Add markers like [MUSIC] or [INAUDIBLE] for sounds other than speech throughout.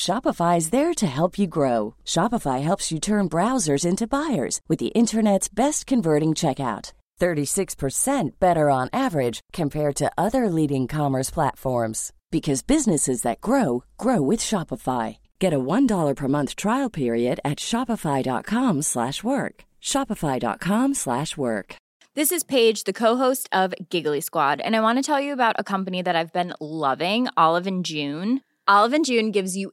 Shopify is there to help you grow. Shopify helps you turn browsers into buyers with the internet's best converting checkout. 36% better on average compared to other leading commerce platforms because businesses that grow grow with Shopify. Get a $1 per month trial period at shopify.com/work. shopify.com/work. This is Paige, the co-host of Giggly Squad, and I want to tell you about a company that I've been loving, Olive and June. Olive and June gives you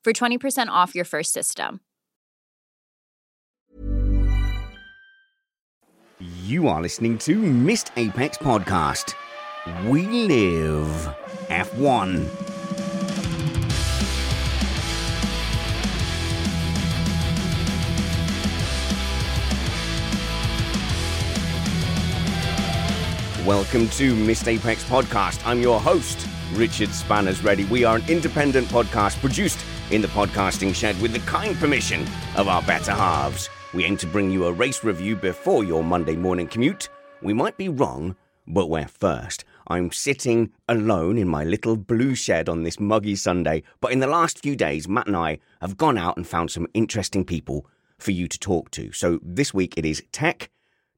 for 20% off your first system. You are listening to Missed Apex Podcast. We live F1. Welcome to Missed Apex Podcast. I'm your host, Richard Spanners Ready. We are an independent podcast produced in the podcasting shed with the kind permission of our better halves. We aim to bring you a race review before your Monday morning commute. We might be wrong, but we're first. I'm sitting alone in my little blue shed on this muggy Sunday, but in the last few days, Matt and I have gone out and found some interesting people for you to talk to. So this week it is tech,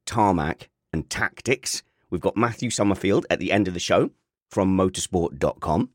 tarmac, and tactics. We've got Matthew Summerfield at the end of the show from motorsport.com.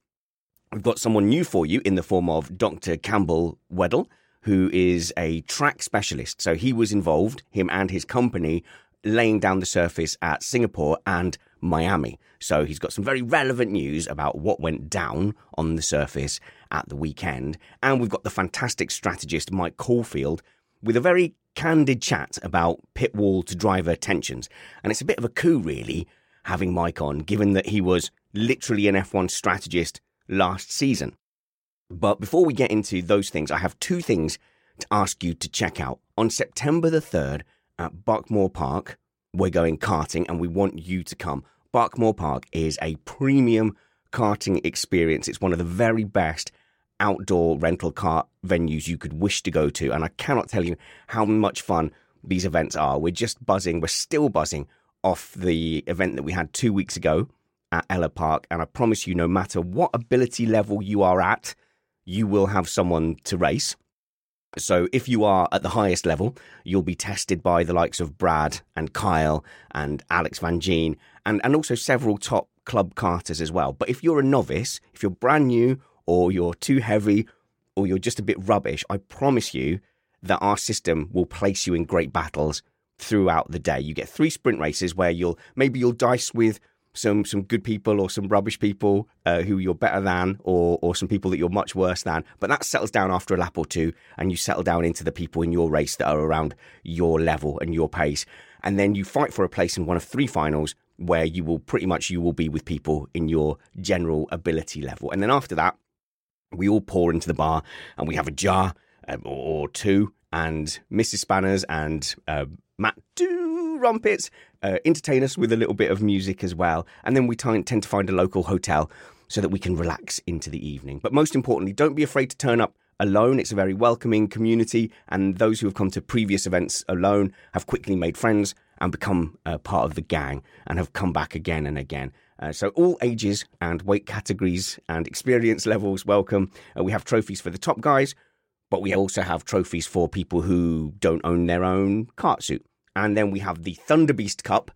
We've got someone new for you in the form of Dr. Campbell Weddle, who is a track specialist. So he was involved, him and his company, laying down the surface at Singapore and Miami. So he's got some very relevant news about what went down on the surface at the weekend. And we've got the fantastic strategist Mike Caulfield with a very candid chat about pit wall to driver tensions. And it's a bit of a coup, really, having Mike on, given that he was literally an F1 strategist last season. But before we get into those things, I have two things to ask you to check out. On September the 3rd at Buckmore Park, we're going karting and we want you to come. Buckmore Park is a premium karting experience. It's one of the very best outdoor rental car venues you could wish to go to. And I cannot tell you how much fun these events are. We're just buzzing, we're still buzzing off the event that we had two weeks ago at Ella Park. And I promise you, no matter what ability level you are at, you will have someone to race. So if you are at the highest level, you'll be tested by the likes of Brad and Kyle and Alex Van Gene and, and also several top club karters as well. But if you're a novice, if you're brand new or you're too heavy or you're just a bit rubbish, I promise you that our system will place you in great battles throughout the day. You get three sprint races where you'll maybe you'll dice with some some good people or some rubbish people uh, who you're better than or or some people that you're much worse than but that settles down after a lap or two and you settle down into the people in your race that are around your level and your pace and then you fight for a place in one of three finals where you will pretty much you will be with people in your general ability level and then after that we all pour into the bar and we have a jar um, or two and Mrs. Spanners and uh, Matt do rumpets, uh, entertain us with a little bit of music as well. And then we t- tend to find a local hotel so that we can relax into the evening. But most importantly, don't be afraid to turn up alone. It's a very welcoming community, and those who have come to previous events alone have quickly made friends and become uh, part of the gang and have come back again and again. Uh, so, all ages and weight categories and experience levels welcome. Uh, we have trophies for the top guys, but we also have trophies for people who don't own their own kart suit. And then we have the Thunderbeast Cup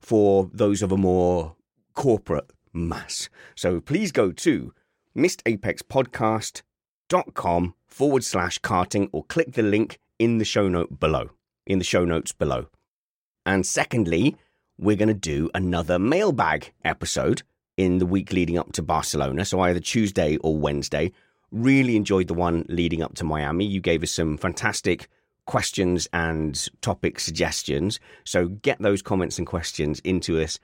for those of a more corporate mass. So, please go to missedapexpodcast.com forward slash karting or click the link in the show note below, in the show notes below. And secondly, we're going to do another mailbag episode in the week leading up to Barcelona. So either Tuesday or Wednesday. Really enjoyed the one leading up to Miami. You gave us some fantastic questions and topic suggestions. So get those comments and questions into us.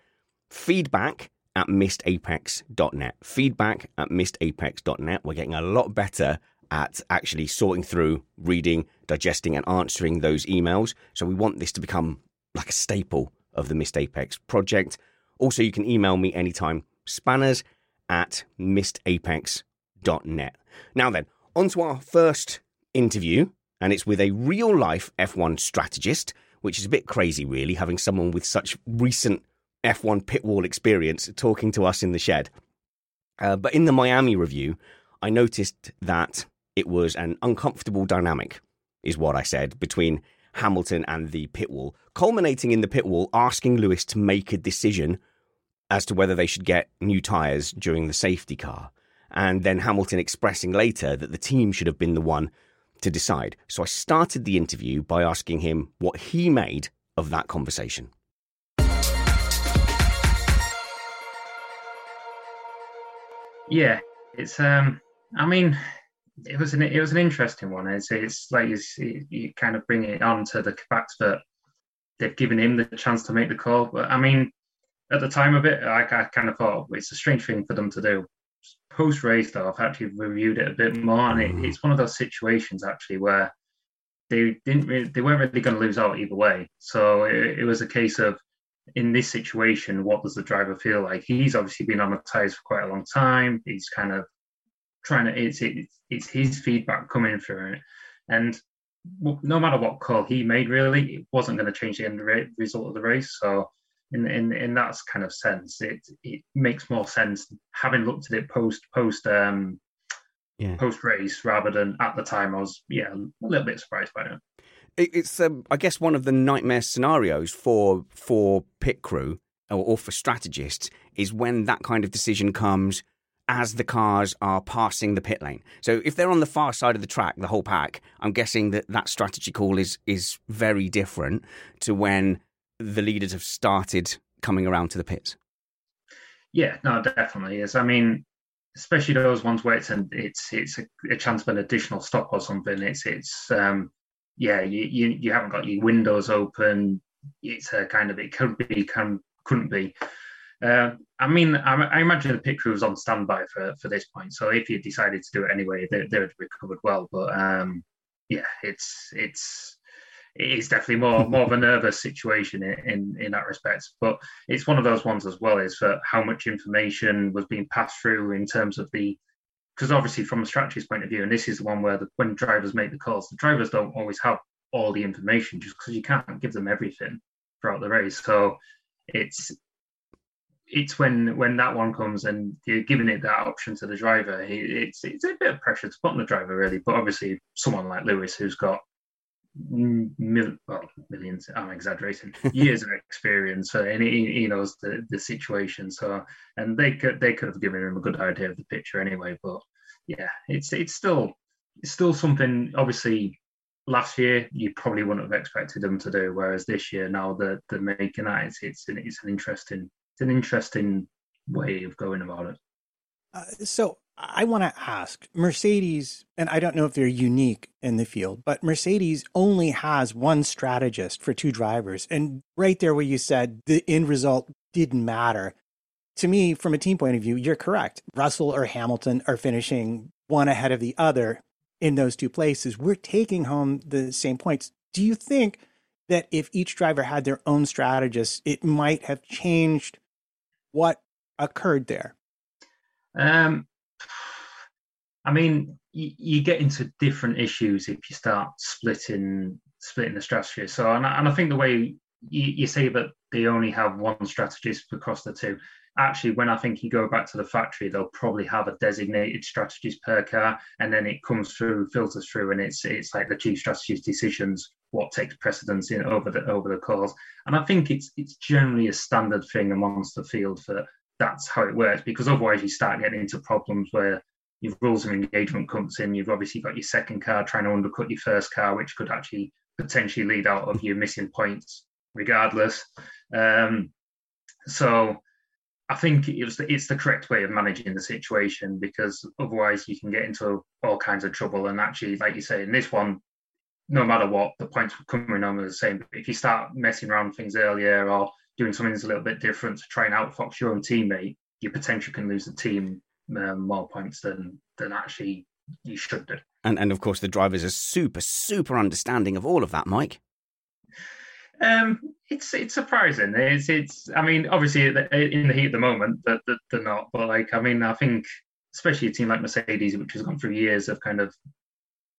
Feedback at missedapex.net. Feedback at missedapex.net. We're getting a lot better at actually sorting through, reading, digesting, and answering those emails. So we want this to become like a staple of the Missed Apex project. Also, you can email me anytime, spanners at missedapex.net. Now then, on to our first interview, and it's with a real life F1 strategist, which is a bit crazy, really, having someone with such recent F1 pit wall experience talking to us in the shed. Uh, but in the Miami review, I noticed that it was an uncomfortable dynamic, is what I said, between Hamilton and the pit wall, culminating in the pit wall asking Lewis to make a decision as to whether they should get new tyres during the safety car. And then Hamilton expressing later that the team should have been the one to decide. So I started the interview by asking him what he made of that conversation. Yeah, it's um I mean it was an it was an interesting one. It's it's like you, you kind of bring it on to the fact that they've given him the chance to make the call. But I mean, at the time of it, I, I kind of thought it's a strange thing for them to do. Post race, though, I've actually reviewed it a bit more, and it, mm. it's one of those situations actually where they didn't really, they weren't really going to lose out either way. So it, it was a case of in this situation, what does the driver feel like? He's obviously been on the tires for quite a long time. He's kind of trying to it's it's, it's his feedback coming through it, and no matter what call he made, really, it wasn't going to change the end result of the race. So, in in in that kind of sense, it it makes more sense having looked at it post post um yeah. post race rather than at the time. I was yeah a little bit surprised by it. It's um, I guess one of the nightmare scenarios for for pit crew or, or for strategists is when that kind of decision comes as the cars are passing the pit lane. So if they're on the far side of the track, the whole pack, I'm guessing that that strategy call is is very different to when the leaders have started coming around to the pits. Yeah, no, definitely is. I mean, especially those ones where it's an, it's it's a, a chance of an additional stop or something. It's it's um yeah, you you, you haven't got your windows open. It's a kind of it could be can couldn't be. Uh, I mean, I, I, imagine the pit crew was on standby for, for this point. So if you decided to do it anyway, they, they would have recovered well. But um, yeah, it's it's it is definitely more more of a nervous situation in, in, in that respect. But it's one of those ones as well is for how much information was being passed through in terms of the because obviously from a strategy's point of view, and this is the one where the, when drivers make the calls, the drivers don't always have all the information just because you can't give them everything throughout the race. So it's it's when when that one comes and you're giving it that option to the driver, it's it's a bit of pressure to put on the driver really. But obviously, someone like Lewis who's got mil, well, millions, I'm exaggerating, [LAUGHS] years of experience, so, and he, he knows the, the situation. So, and they could they could have given him a good idea of the picture anyway. But yeah, it's it's still it's still something. Obviously, last year you probably wouldn't have expected them to do, whereas this year now they're, they're making that. It's it's an, it's an interesting it's an interesting way of going about it. Uh, so I want to ask Mercedes, and I don't know if they're unique in the field, but Mercedes only has one strategist for two drivers. And right there, where you said the end result didn't matter, to me, from a team point of view, you're correct. Russell or Hamilton are finishing one ahead of the other in those two places. We're taking home the same points. Do you think that if each driver had their own strategist, it might have changed what occurred there? Um, I mean, you, you, get into different issues if you start splitting splitting the strategy. So, and I, and I think the way you, you say that they only have one strategist across the two. Actually, when I think you go back to the factory, they'll probably have a designated strategist per car, and then it comes through, filters through, and it's it's like the chief strategist decisions what takes precedence in over the over the calls. And I think it's it's generally a standard thing amongst the field for that's how it works because otherwise you start getting into problems where your rules of engagement comes in. You've obviously got your second car trying to undercut your first car, which could actually potentially lead out of you missing points regardless. Um, so I think it the, it's the correct way of managing the situation because otherwise you can get into all kinds of trouble. And actually, like you say, in this one, no matter what, the points coming on are the same. But if you start messing around things earlier or doing something that's a little bit different to try and outfox your own teammate, you potentially can lose the team um, more points than than actually you should do. And and of course the drivers are super super understanding of all of that, Mike. Um, it's it's surprising. It's it's. I mean, obviously in the heat at the moment, that they're, they're not. But like, I mean, I think especially a team like Mercedes, which has gone through years of kind of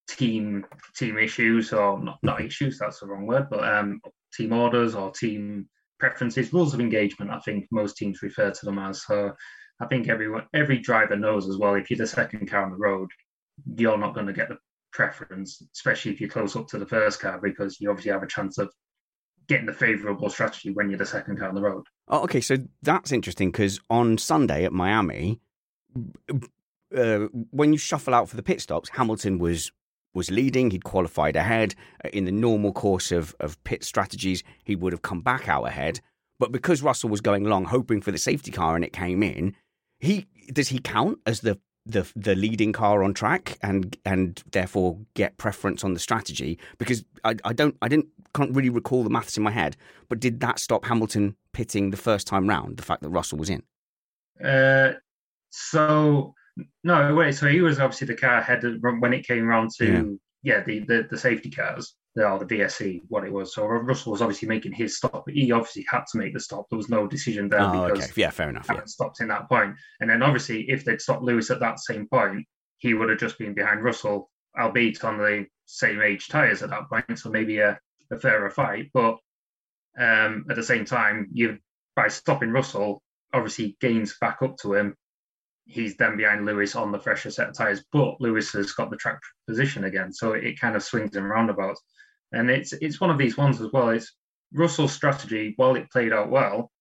team team issues or not not issues. That's the wrong word, but um, team orders or team preferences, rules of engagement. I think most teams refer to them as. So I think everyone every driver knows as well. If you're the second car on the road, you're not going to get the preference, especially if you're close up to the first car, because you obviously have a chance of getting the favourable strategy when you're the second car on the road. Oh, okay, so that's interesting because on Sunday at Miami, uh, when you shuffle out for the pit stops, Hamilton was was leading. He'd qualified ahead. Uh, in the normal course of, of pit strategies, he would have come back out ahead. But because Russell was going long, hoping for the safety car, and it came in, he does he count as the the the leading car on track and and therefore get preference on the strategy because I, I don't I didn't can't really recall the maths in my head but did that stop Hamilton pitting the first time round the fact that Russell was in uh so no wait so he was obviously the car ahead when it came around to yeah, yeah the, the the safety cars or the VSC, what it was. So Russell was obviously making his stop, but he obviously had to make the stop. There was no decision there oh, because okay. yeah, fair enough. Yeah. stopped in that point. And then obviously, if they'd stopped Lewis at that same point, he would have just been behind Russell, albeit on the same age tyres at that point. So maybe a, a fairer fight. But um, at the same time, you by stopping Russell, obviously gains back up to him. He's then behind Lewis on the fresher set of tyres, but Lewis has got the track position again. So it kind of swings and roundabouts. And it's it's one of these ones as well. It's Russell's strategy, while it played out well,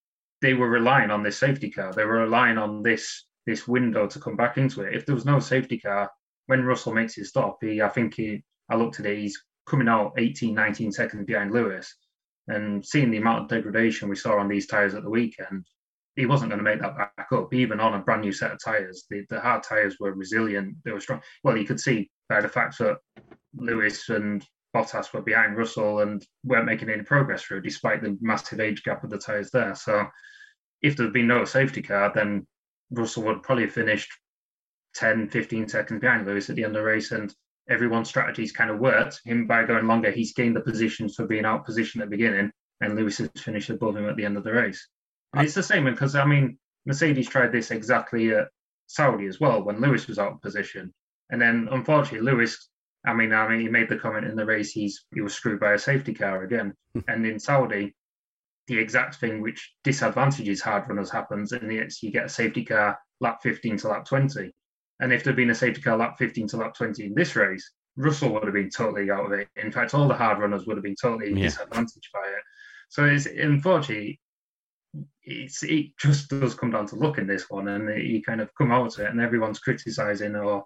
they were relying on this safety car. They were relying on this this window to come back into it. If there was no safety car, when Russell makes his stop, he I think he I looked at it, he's coming out 18, 19 seconds behind Lewis. And seeing the amount of degradation we saw on these tyres at the weekend, he wasn't going to make that back up, even on a brand new set of tyres. The, the hard tyres were resilient, they were strong. Well, you could see by the fact that Lewis and Bottas were behind Russell and weren't making any progress through, despite the massive age gap of the tyres there. So, if there'd been no safety car, then Russell would probably have finished 10, 15 seconds behind Lewis at the end of the race. And everyone's strategies kind of worked. Him by going longer, he's gained the positions for being out position at the beginning, and Lewis has finished above him at the end of the race. And it's the same because, I mean, Mercedes tried this exactly at Saudi as well when Lewis was out of position. And then unfortunately, Lewis I mean, I mean, he made the comment in the race he's he was screwed by a safety car again, hmm. and in Saudi, the exact thing which disadvantages hard runners happens, and it's you get a safety car lap 15 to lap 20, and if there'd been a safety car lap 15 to lap 20 in this race, Russell would have been totally out of it. In fact, all the hard runners would have been totally yeah. disadvantaged by it. So it's unfortunately, it's, it just does come down to luck in this one, and you kind of come out of it, and everyone's criticizing, or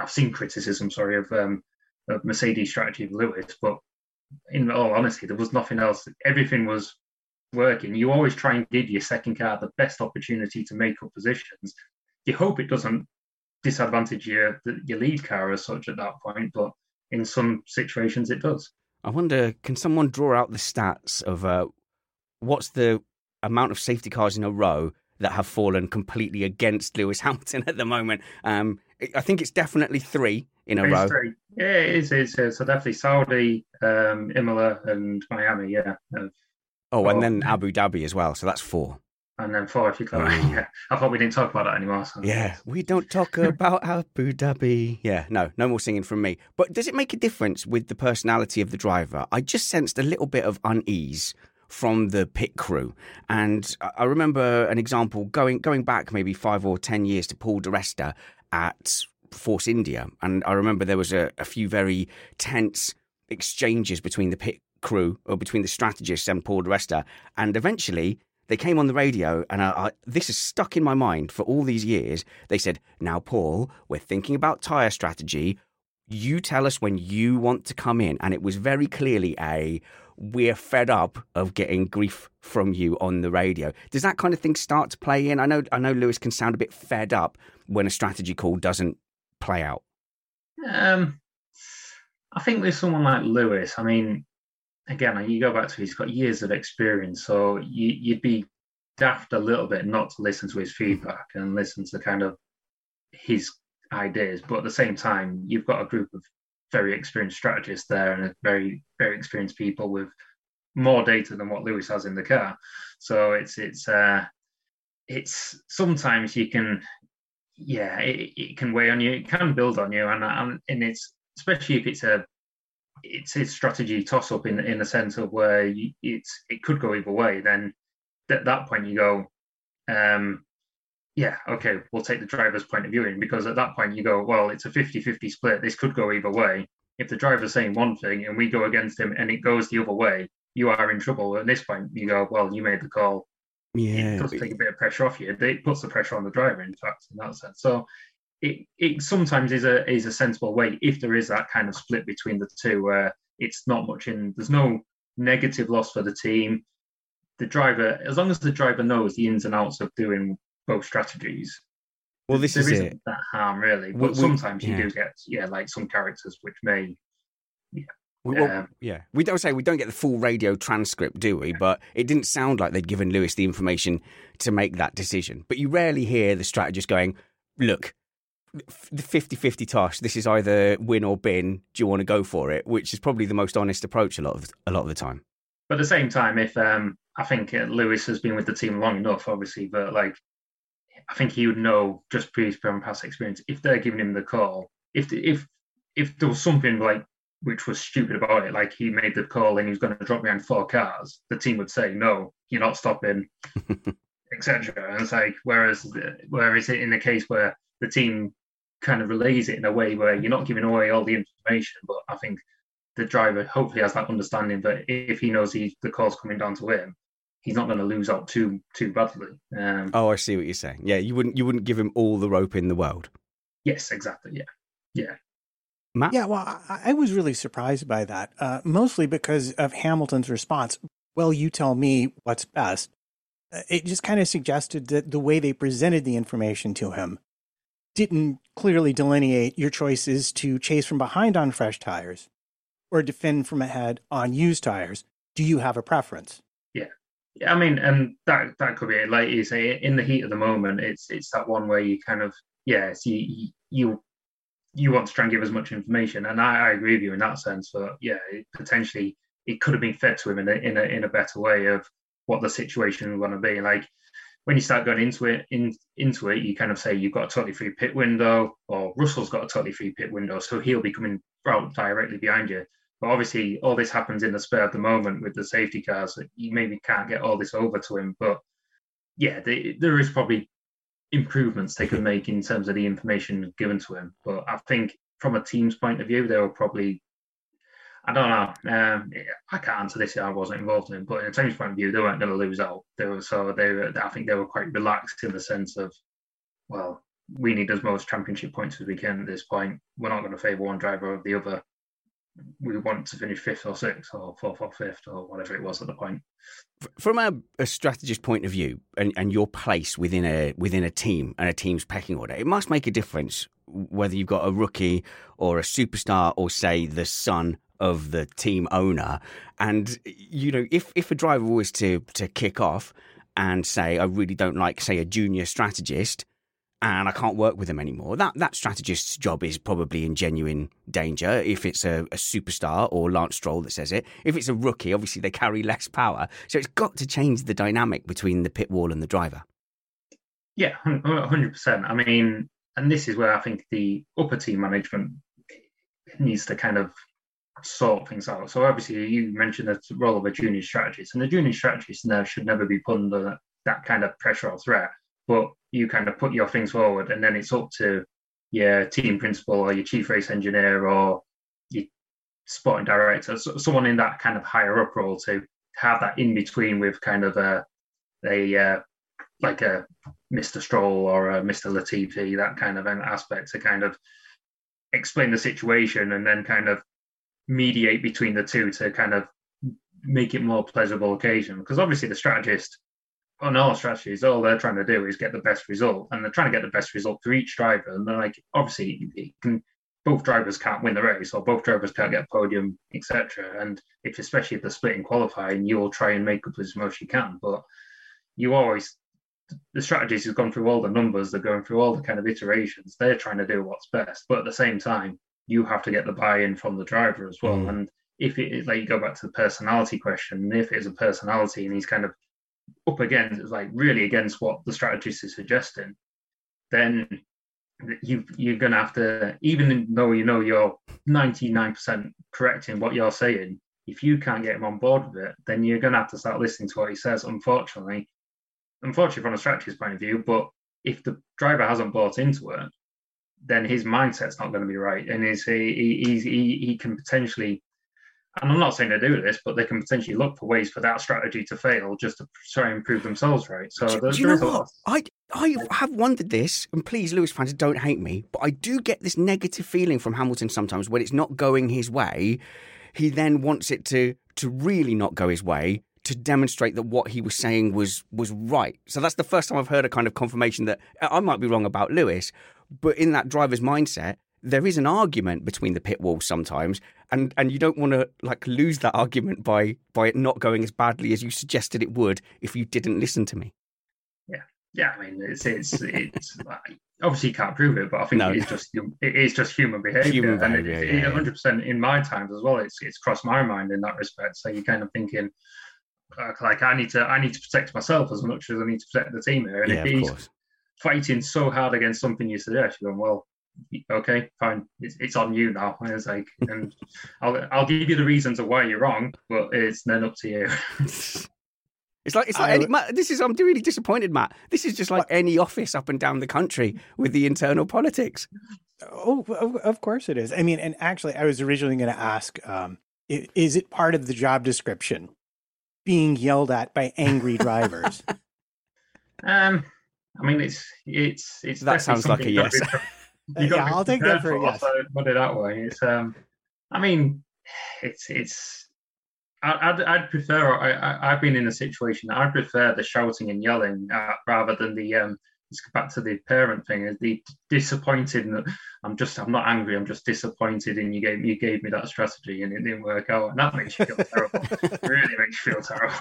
I've seen criticism, sorry, of um, of Mercedes strategy of Lewis, but in all honesty, there was nothing else. Everything was working. You always try and give your second car the best opportunity to make up positions. You hope it doesn't disadvantage your your lead car as such at that point, but in some situations it does. I wonder, can someone draw out the stats of uh, what's the amount of safety cars in a row that have fallen completely against Lewis [LAUGHS] Hamilton at the moment? Um, I think it's definitely three in a row. Yeah, it is. It's, uh, so definitely Saudi, um, Imola, and Miami. Yeah. Oh, and then Abu Dhabi as well. So that's four. And then four, if you go. Yeah, I thought we didn't talk about that anymore. So. Yeah, we don't talk [LAUGHS] about Abu Dhabi. Yeah, no, no more singing from me. But does it make a difference with the personality of the driver? I just sensed a little bit of unease from the pit crew. And I remember an example going going back maybe five or ten years to Paul di Resta at Force India. And I remember there was a, a few very tense exchanges between the pit crew or between the strategists and Paul di Resta. And eventually they came on the radio, and I, I, this is stuck in my mind for all these years. They said, Now, Paul, we're thinking about tyre strategy. You tell us when you want to come in. And it was very clearly a we're fed up of getting grief from you on the radio. Does that kind of thing start to play in? I know I know Lewis can sound a bit fed up when a strategy call doesn't play out. Um, I think with someone like Lewis, I mean, again, you go back to he's got years of experience, so you, you'd be daft a little bit not to listen to his feedback and listen to kind of his ideas. But at the same time, you've got a group of very experienced strategists there and very very experienced people with more data than what Lewis has in the car. So it's it's uh, it's sometimes you can yeah it, it can weigh on you, it can build on you, and and, and it's especially if it's a it's a strategy toss up in in the sense of where you, it's it could go either way. Then at that point you go, um, yeah, okay, we'll take the driver's point of view in because at that point you go, well, it's a 50 50 split. This could go either way. If the driver's saying one thing and we go against him and it goes the other way, you are in trouble. At this point, you go, well, you made the call. Yeah. It does take a bit of pressure off you. It puts the pressure on the driver, in fact, in that sense. So it, it sometimes is a is a sensible way if there is that kind of split between the two where it's not much in there's no negative loss for the team. The driver, as long as the driver knows the ins and outs of doing both strategies. Well, this there is isn't it. that harm really, but We- we- sometimes you yeah. do get yeah, like some characters which may We, well, Um, yeah, we don't say we don't get the full radio transcript, do we? But it didn't sound like they'd given Lewis the information to make that decision. But you rarely hear the strategist going, "Look, the 50-50 toss. This is either win or bin. Do you want to go for it?" Which is probably the most honest approach a lot of a lot of the time. But at the same time, if um, I think uh, Lewis has been with the team long enough, obviously, but like I think he would know just previous from past experience if they're giving him the call. If if if there was something like which was stupid about it, like he made the call and he was going to drop behind four cars, the team would say, "No, you're not stopping," [LAUGHS] etc. And it's like whereas whereas in the case where the team kind of relays it in a way where you're not giving away all the information, but I think the driver hopefully has that understanding that if he knows he, the call's coming down to him, he's not going to lose out too too badly. Um, Oh, I see what you're saying. Yeah, you wouldn't you wouldn't give him all the rope in the world, Yes, exactly. Yeah, yeah. Matt. Yeah, well, I, I was really surprised by that, uh, mostly because of Hamilton's response. Well, you tell me what's best. Uh, It just kind of suggested that the way they presented the information to him didn't clearly delineate your choices to chase from behind on fresh tires or defend from ahead on used tires. Do you have a preference? I mean, and that that could be it. Like you say, in the heat of the moment, it's it's that one where you kind of yeah, you you you want to try and give as much information, and I, I agree with you in that sense. But yeah, it, potentially it could have been fed to him in a in a in a better way of what the situation was going to be. Like when you start going into it in into it, you kind of say you've got a totally free pit window, or Russell's got a totally free pit window, so he'll be coming out directly behind you. But obviously, all this happens in the spur of the moment with the safety cars. That you maybe can't get all this over to him. But yeah, they, there is probably improvements they could make in terms of the information given to him. But I think from a team's point of view, they were probably. I don't know. Um, I can't answer this. I wasn't involved in it, but in a team's point of view, they weren't going to lose out. They were so they were. I think they were quite relaxed in the sense of, well, we need as most championship points as we can at this point. We're not going to favour one driver over the other we want to finish fifth or sixth or fourth or fifth or whatever it was at the point. From a, a strategist point of view, and, and your place within a within a team and a team's pecking order, it must make a difference whether you've got a rookie or a superstar or say the son of the team owner. And you know, if if a driver was to to kick off and say, I really don't like, say, a junior strategist, and I can't work with them anymore. That that strategist's job is probably in genuine danger if it's a, a, superstar or Lance Stroll that says it. If it's a rookie, obviously they carry less power. So it's got to change the dynamic between the pit wall and the driver. Yeah, hundred percent. I mean, and this is where I think the upper team management needs to kind of sort things out. So obviously, you mentioned the role of a junior strategist, and the junior strategist should never be put under that kind of pressure or threat. But you kind of put your things forward, and then it's up to your team principal or your chief race engineer or your sporting director, so someone in that kind of higher up role to have that in between with kind of a a uh, like a Mr. Stroll or a Mr. Latifi, that kind of an aspect to kind of explain the situation and then kind of mediate between the two to kind of make it more pleasurable occasion. Because obviously the strategist on all strategies, all they're trying to do is get the best result, and they're trying to get the best result for each driver. And they're like, obviously, can, both drivers can't win the race, or both drivers can't get a podium, etc. And if especially if they're splitting qualifying, you'll try and make up as much as you can. But you always the strategies have gone through all the numbers, they're going through all the kind of iterations. They're trying to do what's best, but at the same time, you have to get the buy-in from the driver as well. Mm. And if it like you go back to the personality question, if it's a personality and he's kind of up against it's like really against what the strategist is suggesting, then you you're gonna have to even though you know you're 99% correct in what you're saying, if you can't get him on board with it, then you're gonna have to start listening to what he says, unfortunately. Unfortunately from a strategist point of view, but if the driver hasn't bought into it, then his mindset's not going to be right, and is he, he he he can potentially, and I'm not saying they do this, but they can potentially look for ways for that strategy to fail just to try and prove themselves right. So do, do you know what? I I have wondered this, and please, Lewis fans, don't hate me, but I do get this negative feeling from Hamilton sometimes when it's not going his way. He then wants it to to really not go his way to demonstrate that what he was saying was was right. So that's the first time I've heard a kind of confirmation that uh, I might be wrong about Lewis, but in that driver's mindset, there is an argument between the pit walls sometimes, and and you don't want to like lose that argument by by it not going as badly as you suggested it would if you didn't listen to me. Yeah, yeah. I mean, it's it's it's [LAUGHS] obviously you can't prove it, but I think no. it is just it is just human behavior. Human behavior, hundred percent in my times as well. It's it's crossed my mind in that respect. So you're kind of thinking, like I need to I need to protect myself as much as I need to protect the team here. And yeah, if he's course. fighting so hard against something you suggest, you're going, well, okay, fine, it's, it's on you now. And it's like, and I'll I'll give you the reasons of why you're wrong, but it's then up to you. [LAUGHS] It's like it's like I, any, Matt, this is I'm really disappointed, Matt. This is just like any office up and down the country with the internal politics. Oh, of course it is. I mean, and actually, I was originally going to ask, um, is it part of the job description being yelled at by angry [LAUGHS] drivers? um, I mean, it's it's it's that sounds like a yes. Yeah, I'll take that for a yes. Put it that way. It's um, I mean, it's it's. I'd, I'd prefer. I, I've been in a situation. that I'd prefer the shouting and yelling uh, rather than the um, let's go back to the parent thing is the disappointed and i'm just i'm not angry i'm just disappointed and you gave you gave me that strategy and it didn't work out and that makes you feel terrible [LAUGHS] really makes you feel terrible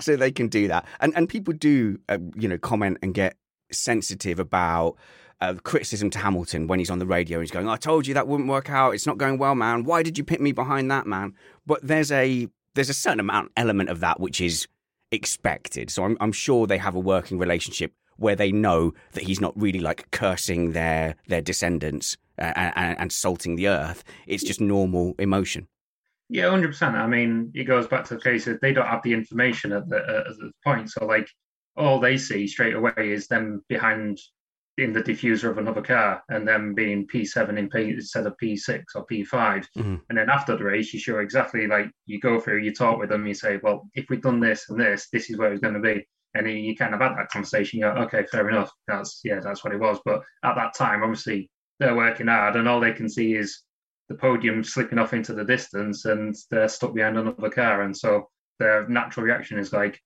so they can do that and and people do uh, you know comment and get sensitive about uh, criticism to Hamilton when he's on the radio. He's going, "I told you that wouldn't work out. It's not going well, man. Why did you pick me behind that, man?" But there's a there's a certain amount element of that which is expected. So I'm, I'm sure they have a working relationship where they know that he's not really like cursing their their descendants uh, and, and salting the earth. It's just normal emotion. Yeah, hundred percent. I mean, it goes back to the case that they don't have the information at the, at the point. So, like, all they see straight away is them behind in the diffuser of another car, and then being P7 in P instead of P6 or P5. Mm-hmm. And then after the race, you show exactly like you go through, you talk with them, you say, well, if we've done this and this, this is where it's going to be and you kind of had that conversation. You're like, okay, fair enough. That's yeah, that's what it was. But at that time, obviously, they're working hard, and all they can see is the podium slipping off into the distance, and they're stuck behind another car, and so their natural reaction is like,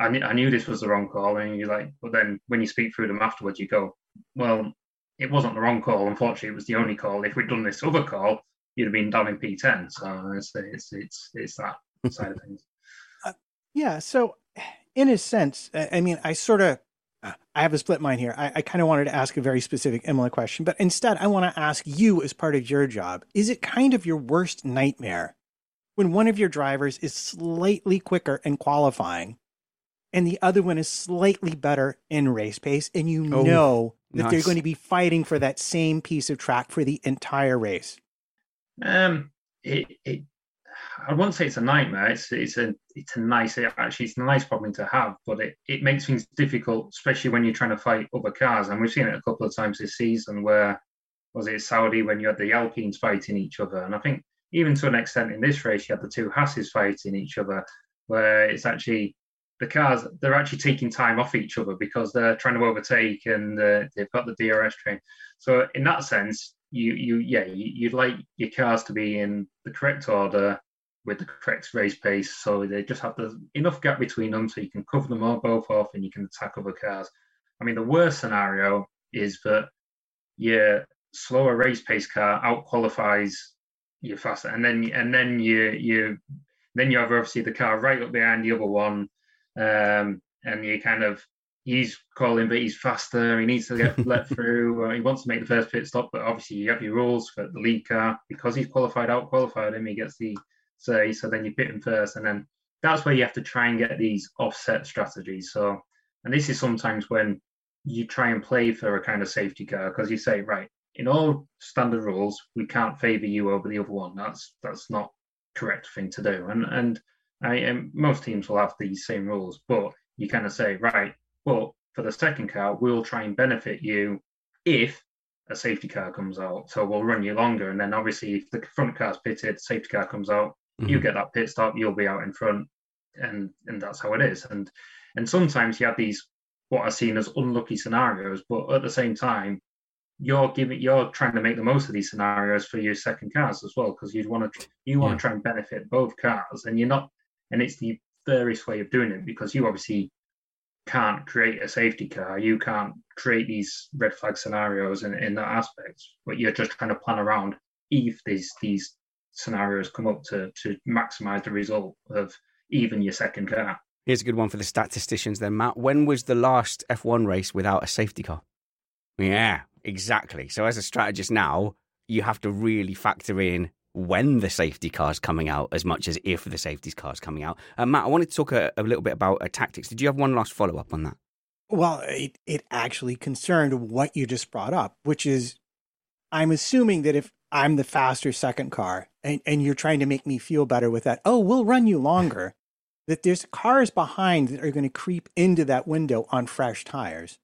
I, knew, I knew this was the wrong call, and you're like, but then when you speak through them afterwards, you go, well, it wasn't the wrong call. Unfortunately, it was the only call. If we'd done this other call, you'd have been down in P10. So it's it's it's, it's that [LAUGHS] side of things. Uh, yeah. So in a sense, I mean, I sort of Uh, I have a split mind here. I, I kind of wanted to ask a very specific Emily question, but instead, I want to ask you as part of your job is it kind of your worst nightmare when one of your drivers is slightly quicker in qualifying and the other one is slightly better in race pace, and you oh, know that nice. they're going to be fighting for that same piece of track for the entire race? Um, it, it I won't say it's a nightmare. It's it's a it's a nice actually it's a nice problem to have, but it, it makes things difficult, especially when you're trying to fight other cars. And we've seen it a couple of times this season where was it Saudi when you had the Alpines fighting each other, and I think even to an extent in this race you had the two Hasses fighting each other, where it's actually the cars they're actually taking time off each other because they're trying to overtake and uh, they've got the DRS train. So in that sense, you you yeah you, would like your cars to be in the correct order with the correct race pace, so they just have the enough gap between them so you can cover them all both off and you can attack other cars. I mean, the worst scenario is that your slower race pace car out qualifies your faster, and then and then you you then you have obviously the car right up behind the other one, um, and you kind of he's calling, but he's faster. He needs to get let [LAUGHS] through. He wants to make the first pit stop, but obviously you have your rules for the lead car because he's qualified, out qualified him. He gets the say, so then you pit him first, and then that's where you have to try and get these offset strategies. So, and this is sometimes when you try and play for a kind of safety car because you say, right, in all standard rules, we can't favour you over the other one. That's that's not correct thing to do. And and I and most teams will have these same rules, but you kind of say, right, but for the second car, we'll try and benefit you if a safety car comes out. So we'll run you longer. And then obviously if the front car's pitted, safety car comes out, mm-hmm. you get that pit stop, you'll be out in front. And and that's how it is. And and sometimes you have these what are seen as unlucky scenarios, but at the same time, you're giving you're trying to make the most of these scenarios for your second cars as well because you'd want to you want yeah. to try and benefit both cars and you're not and it's the various way of doing it because you obviously can't create a safety car. You can't create these red flag scenarios in, in that aspect but you're just trying to plan around if these these scenarios come up to to maximize the result of even your second car. Here's a good one for the statisticians then matt. When was the last f1 race without a safety car? Yeah Exactly. So as a strategist now, you have to really factor in when the safety car is coming out as much as if the safety car is coming out. Uh, Matt, I wanted to talk a, a little bit about uh, tactics. Did you have one last follow up on that? Well, it, it actually concerned what you just brought up, which is I'm assuming that if I'm the faster second car and, and you're trying to make me feel better with that, oh, we'll run you longer, [LAUGHS] that there's cars behind that are going to creep into that window on fresh tires.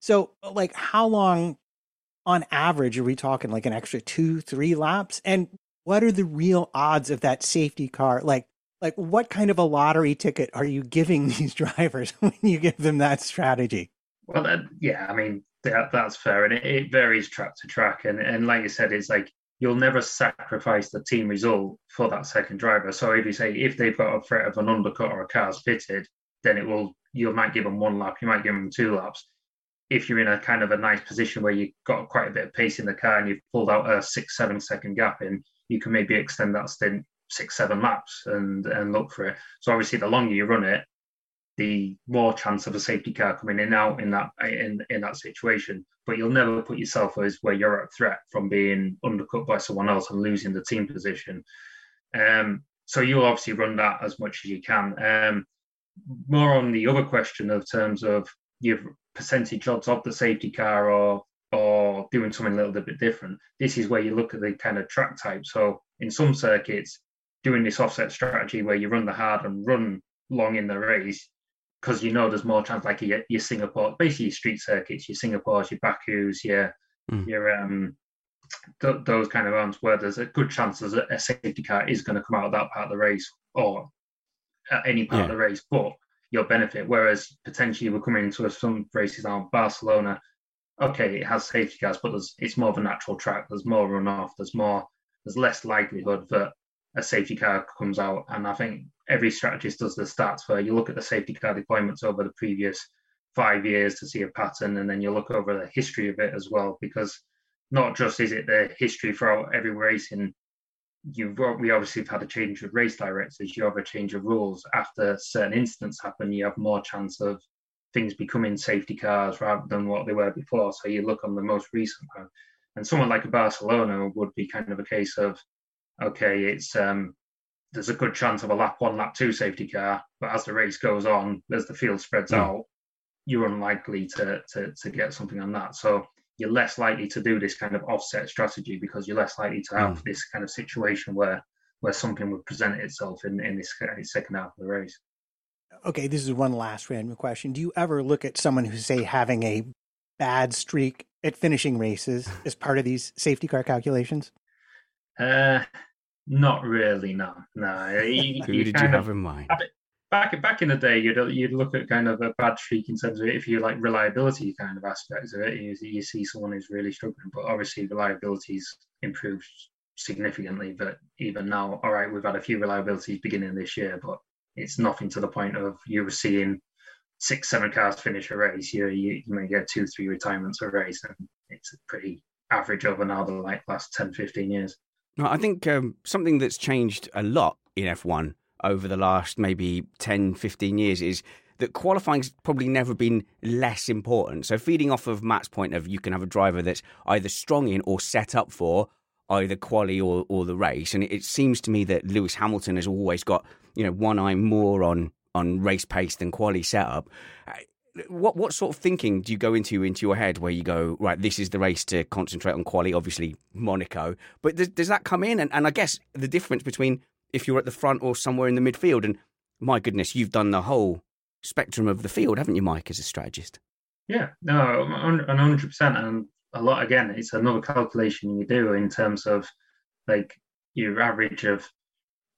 So, like, how long on average, are we talking like an extra two, three laps? And what are the real odds of that safety car? Like, like what kind of a lottery ticket are you giving [LAUGHS] these drivers [LAUGHS] when you give them that strategy? Well, that, yeah, I mean that, that's fair, and it, it varies track to track. And and like you said, it's like you'll never sacrifice the team result for that second driver. So if you say if they've got a threat of an undercut or a car's fitted, then it will you might give them one lap, you might give them two laps if you're in a kind of a nice position where you've got quite a bit of pace in the car and you've pulled out a six, seven second gap in, you can maybe extend that stint six, seven laps and and look for it. So obviously, the longer you run it, the more chance of a safety car coming in out in that in in that situation. But you'll never put yourself as where you're at threat from being undercut by someone else and losing the team position. Um, so you'll obviously run that as much as you can. Um, more on the other question of terms of you've percentage odds of the safety car or or doing something a little bit different. This is where you look at the kind of track type. So in some circuits, doing this offset strategy where you run the hard and run long in the race, because you know there's more chance like your, your Singapore, basically your street circuits, your Singapores, your Baku's, your mm. your um th- those kind of rounds where there's a good chance that a safety car is going to come out of that part of the race or at any part yeah. of the race. But your benefit. Whereas potentially we're coming into some races now, Barcelona, okay, it has safety cars, but it's more of a natural track. There's more runoff. There's more. There's less likelihood that a safety car comes out. And I think every strategist does the stats where you look at the safety car deployments over the previous five years to see a pattern, and then you look over the history of it as well, because not just is it the history throughout every race in you've we obviously have had a change of race directors. You have a change of rules after certain incidents happen. You have more chance of things becoming safety cars rather than what they were before. So you look on the most recent one, and someone like a Barcelona would be kind of a case of, okay, it's um, there's a good chance of a lap one, lap two safety car, but as the race goes on, as the field spreads mm. out, you're unlikely to, to to get something on that. So you're less likely to do this kind of offset strategy because you're less likely to have mm. this kind of situation where where something would present itself in in this second half of the race. Okay, this is one last random question. Do you ever look at someone who's say having a bad streak at finishing races [LAUGHS] as part of these safety car calculations? Uh, not really. No, no. [LAUGHS] You, Who you did you have in mind? Back back in the day, you'd you'd look at kind of a bad streak in terms of if you like reliability kind of aspects of it. You, you see someone who's really struggling, but obviously reliability's improved significantly. But even now, all right, we've had a few reliabilities beginning this year, but it's nothing to the point of you were seeing six, seven cars finish a race. You, you, you may get two, three retirements a race, and it's pretty average over now the like last 10, 15 years. I think um, something that's changed a lot in F1 over the last maybe 10, 15 years is that qualifying's probably never been less important. So, feeding off of Matt's point of you can have a driver that's either strong in or set up for either quali or, or the race. And it seems to me that Lewis Hamilton has always got, you know, one eye more on on race pace than quali setup. Uh, what what sort of thinking do you go into into your head where you go right? This is the race to concentrate on quali. Obviously Monaco, but does, does that come in? And, and I guess the difference between if you're at the front or somewhere in the midfield. And my goodness, you've done the whole spectrum of the field, haven't you, Mike, as a strategist? Yeah, no, one hundred percent. And a lot again it's another calculation you do in terms of like your average of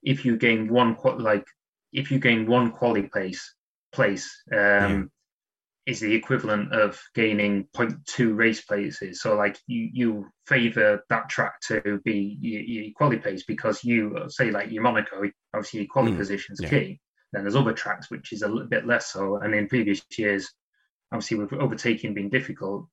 if you gain one like if you gain one quality place place um yeah. is the equivalent of gaining 0.2 race places so like you you favor that track to be your, your quality pace because you say like your monaco obviously your quality mm. is yeah. key then there's other tracks which is a little bit less so and in previous years obviously with overtaking being difficult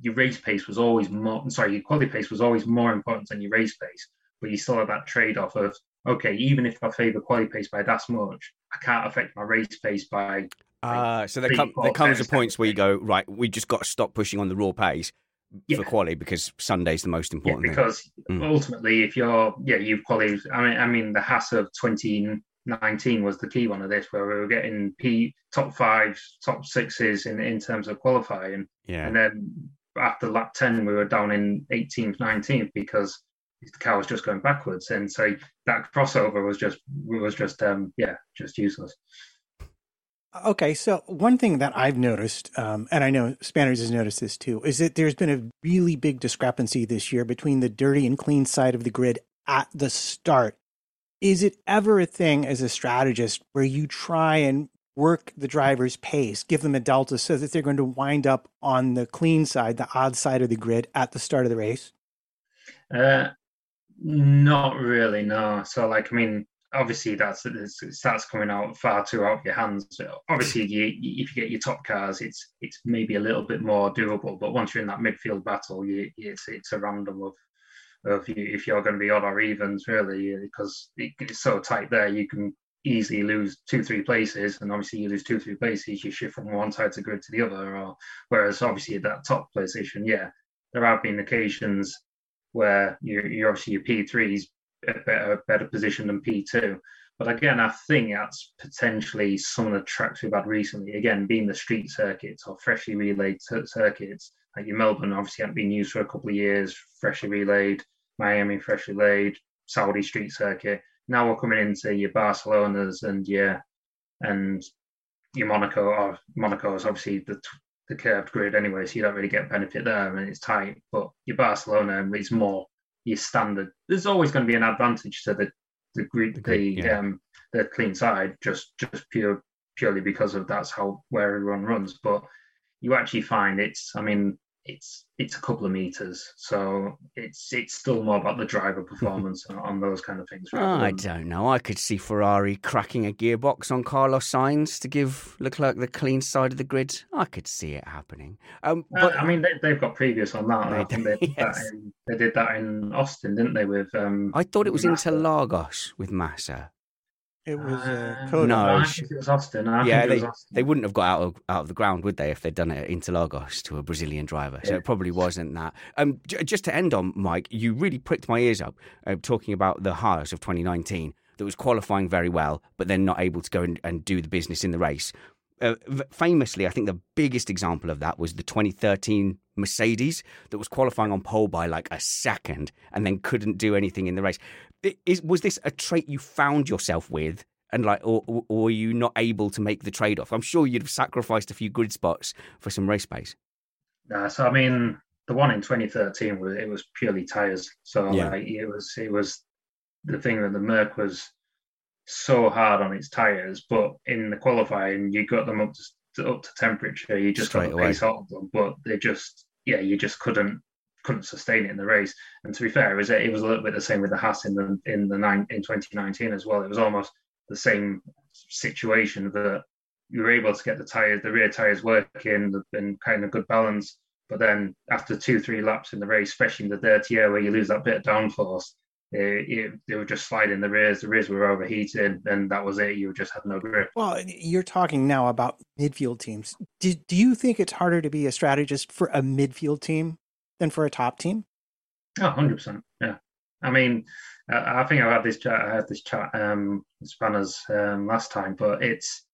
your race pace was always more sorry your quality pace was always more important than your race pace but you still have that trade-off of okay even if i favor quality pace by that much i can't affect my race pace by uh, so there, there comes a points where you go right we just got to stop pushing on the raw pace yeah. for quality because Sunday's the most important. Yeah, because mm. ultimately, if you're yeah, you've qualified. I mean, I mean, the Haas of 2019 was the key one of this, where we were getting P top fives, top sixes in in terms of qualifying. Yeah, and then after lap 10 we were down in 18th 19th because the car was just going backwards. And so that crossover was just was just um yeah just useless. Okay so one thing that i've noticed um, and i know spanners has noticed this too is that there's been a really big discrepancy this year between the dirty and clean side of the grid at the start. Is it ever a thing as a strategist where you try and work the driver's pace, give them a delta so that they're going to wind up on the clean side, the odd side of the grid at the start of the race? Uh, not really, no. So, like, I mean, obviously that's it starts coming out far too out of your hands. Obviously, you, if you get your top cars, it's it's maybe a little bit more doable. But once you're in that midfield battle, you, it's it's a random of of you, if you're going to be odd or evens, really, because it's so tight there. You can easily lose two, three places, and obviously you lose two, three places, you shift from one side of the grid to the other. Or whereas obviously at that top position, yeah, there have been occasions where you're, you're obviously your P3 is a better, better position than P2. But again, I think that's potentially some of the tracks we've had recently. Again, being the street circuits or freshly relayed circuits, like your Melbourne obviously hadn't been used for a couple of years, freshly relayed, Miami freshly laid, Saudi street circuit now we're coming into your Barcelonas and your and your Monaco or Monaco is obviously the the curved grid anyway, so you don't really get benefit there and it's tight. But your Barcelona is more your standard. There's always going to be an advantage to the the grid, the, yeah. um the clean side, just just pure purely because of that's how where everyone runs. But you actually find it's, I mean, it's it's a couple of meters, so it's it's still more about the driver [LAUGHS] performance on those kind of things. Oh, I don't know. I could see Ferrari cracking a gearbox on Carlos Sainz to give Leclerc the clean side of the grid. I could see it happening. Um, uh, but uh, I mean, they, have got previous on that. They, [LAUGHS] they, did yes. that in, they did that in Austin, didn't they? With um, I thought it was Massa. Interlagos with Massa. It was uh, Uh, Coda. no, I think it was Austin. I yeah, think it they, was Austin. they wouldn't have got out of out of the ground, would they, if they'd done it at Interlagos to a Brazilian driver? So Yeah. it probably wasn't that. Um, j- just to end on, Mike, you really pricked my ears up uh, talking about the Haas of 2019 that was qualifying very well, but then not able to go and, and do the business in the race. Uh, famously, I think the biggest example of that was the 2013 Mercedes that was qualifying on pole by like a second and then couldn't do anything in the race. Is, was this a trait you found yourself with? And like, or, or or were you not able to make the trade off? I'm sure you'd have sacrificed a few grid spots for some race pace. Nah, so I mean, the one in 2013 was it was purely tires. So Yeah. like, it was it was the thing that the Merc was so hard on its tires, but in the qualifying you got them up to up to temperature. You just Straight got the away. pace out of them, but they just yeah, you just couldn't couldn't sustain it in the race. And to be fair, it was it was a little bit the same with the Haas in the in the nine in 2019 as well. It was almost the same situation that you were able to get the tires, the rear tires working and kind of good balance. But then after two, three laps in the race, especially in the dirty air where you lose that bit of downforce, they, were just sliding the rears. The rears were overheated, and that was it. You just had no grip. Well, you're talking now about midfield teams. Do, do you think it's harder to be a strategist for a midfield team than for a top team? Oh, 100%. Yeah. I mean, I think I had this chat. I had this chat um, Spanners um, last time, but it's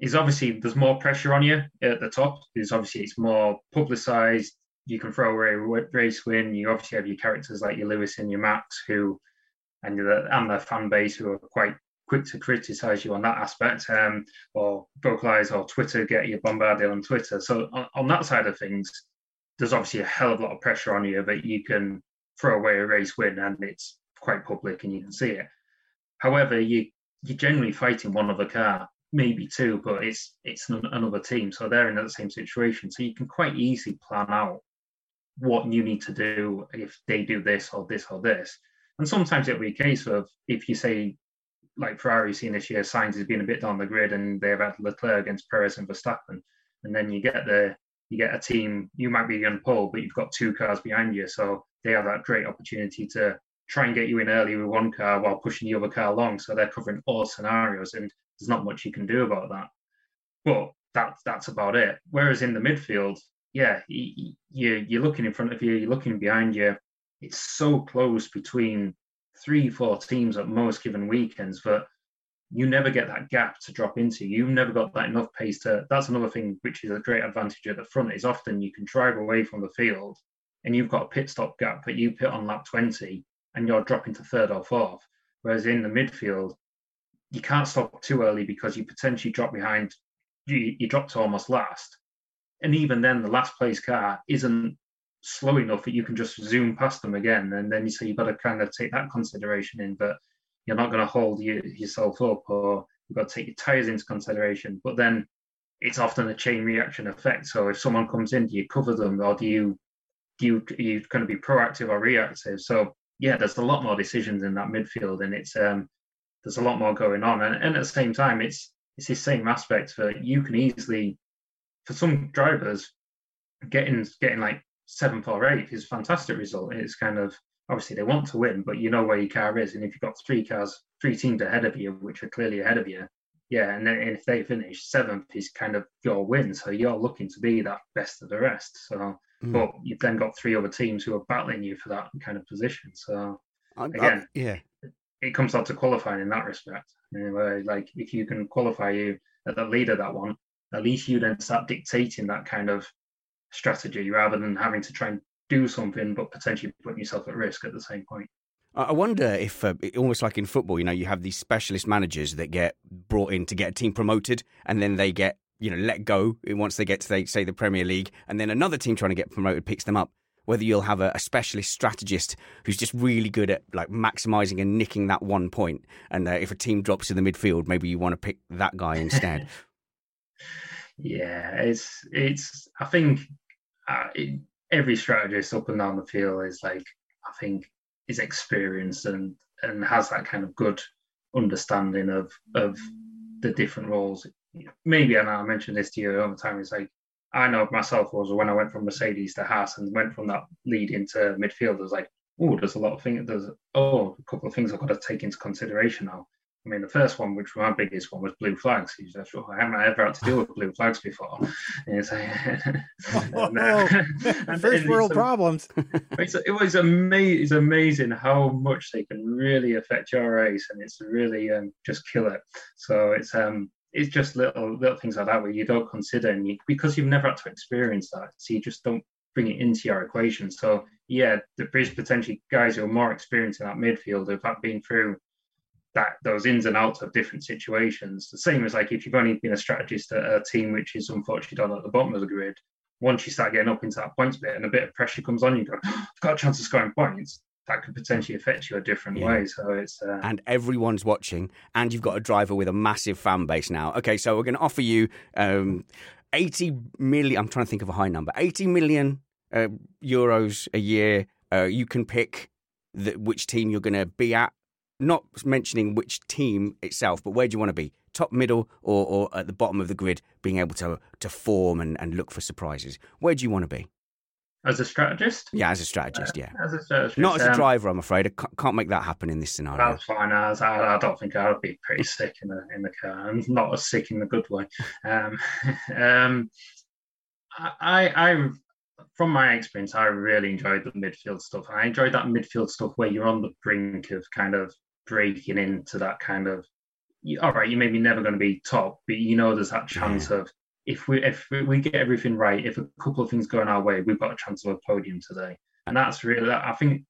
it's obviously there's more pressure on you at the top. Because obviously it's more publicised. You can throw away a race win. You obviously have your characters like your Lewis and your Max, who and the and their fan base who are quite quick to criticise you on that aspect, um, or vocalise or Twitter get you bombarded on Twitter. So on, on that side of things, there's obviously a hell of a lot of pressure on you, but you can throw away a race win and it's quite public and you can see it. However, you you're generally fighting one other car, maybe two, but it's it's another team, so they're in the same situation. So you can quite easily plan out what you need to do if they do this or this or this. And sometimes it'll be a case of if you say, like Ferrari seen this year, Sainz has been a bit down the grid and they've had Leclerc against Perez and Verstappen, and then you get the you get a team, you might be on pole, but you've got two cars behind you. So they have that great opportunity to try and get you in early with one car while pushing the other car along. So they're covering all scenarios, and there's not much you can do about that. But that's that's about it. Whereas in the midfield, yeah, you, you you're looking in front of you, you're looking behind you. It's so close between three, four teams at most given weekends that you never get that gap to drop into. You've never got that enough pace to. That's another thing which is a great advantage at the front. Is often you can drive away from the field, and you've got a pit stop gap, but you pit on lap twenty, and you're dropping to third or fourth. Whereas in the midfield, you can't stop too early because you potentially drop behind. You, you drop to almost last, and even then, the last place car isn't slow enough that you can just zoom past them again. And then you say you've got to kind of take that consideration in, but you're not going to hold you, yourself up, or you've got to take your tires into consideration. But then it's often a chain reaction effect. So if someone comes in, do you cover them, or do you do you are you going to be proactive or reactive? So yeah, there's a lot more decisions in that midfield, and it's um there's a lot more going on, and, and at the same time, it's it's the same aspect that you can easily, for some drivers, getting getting like seventh or eighth is a fantastic result. It's kind of obviously they want to win, but you know where your car is, and if you've got three cars, three teams ahead of you, which are clearly ahead of you, yeah, and then if they finish seventh is kind of your win, so you're looking to be that best of the rest. So, Mm. but you've then got three other teams who are battling you for that kind of position. So I- I- Again. yeah, it comes down to qualifying in that respect. Where, like if you can qualify you at the lead of that one, at least you then start dictating that kind of strategy rather than having to try and do something but potentially putting yourself at risk at the same point. I wonder if, uh, almost like in football, you know, you have these specialist managers that get brought in to get a team promoted, and then they get, you know, let go once they get to, they, say, the Premier League, and then another team trying to get promoted picks them up. Whether you'll have a, a specialist strategist who's just really good at like maximizing and nicking that one point, and uh, if a team drops to the midfield, maybe you want to pick that guy instead. [LAUGHS] Yeah, it's it's. I think uh, it, every strategist up and down the field is like I think is experienced and and has that kind of good understanding of of the different roles. Maybe, and I mentioned this to you the time. It's like I know myself was when I went from Mercedes to Haas and went from that lead into midfield. I was like, oh, there's a lot of things. There's oh, a couple of things I've got to take into consideration now. I mean, the first one, which was my biggest one, was blue flags. He said, "Sure, I haven't ever had to deal with blue flags before." [LAUGHS] And like, [LAUGHS] and, uh, [LAUGHS] and, first world problems. It's, it was amazing. It's amazing how much they can really affect your race, and it's really um, just kill it. So it's um, it's just little little things like that where you don't consider, and you, because you've never had to experience that, so you just don't bring it into your equation. So yeah, there is potentially guys who are more experienced in that midfield who've been through that those ins and outs of different situations. The same as like if you've only been a strategist at a team which is unfortunately done at the bottom of the grid, once you start getting up into that points bit and a bit of pressure comes on, you go, I've got a chance of scoring points. That could potentially affect you a different yeah. way. So it's uh... and everyone's watching, and you've got a driver with a massive fan base now. Okay, so we're going to offer you um, eighty million. I'm trying to think of a high number. Eighty million uh, euros a year. Uh, you can pick the, which team you're going to be at not mentioning which team itself, but where do you want to be? Top, middle, or, or at the bottom of the grid, being able to to form and, and look for surprises. Where do you want to be? As a strategist? Yeah, as a strategist, yeah. As a strategist. Not as a um, driver, I'm afraid. I can't make that happen in this scenario. That's fine. I, I don't think I would be pretty sick in the in the car, and not as sick in the good way. Um, [LAUGHS] um, I, I, from my experience, I really enjoyed the midfield stuff. I enjoyed that midfield stuff where you're on the brink of kind of breaking into that kind of all right, you're maybe never going to be top, but you know there's that chance yeah. of if we if we get everything right, if a couple of things going our way, we've got a chance of a podium today, and that's really I think.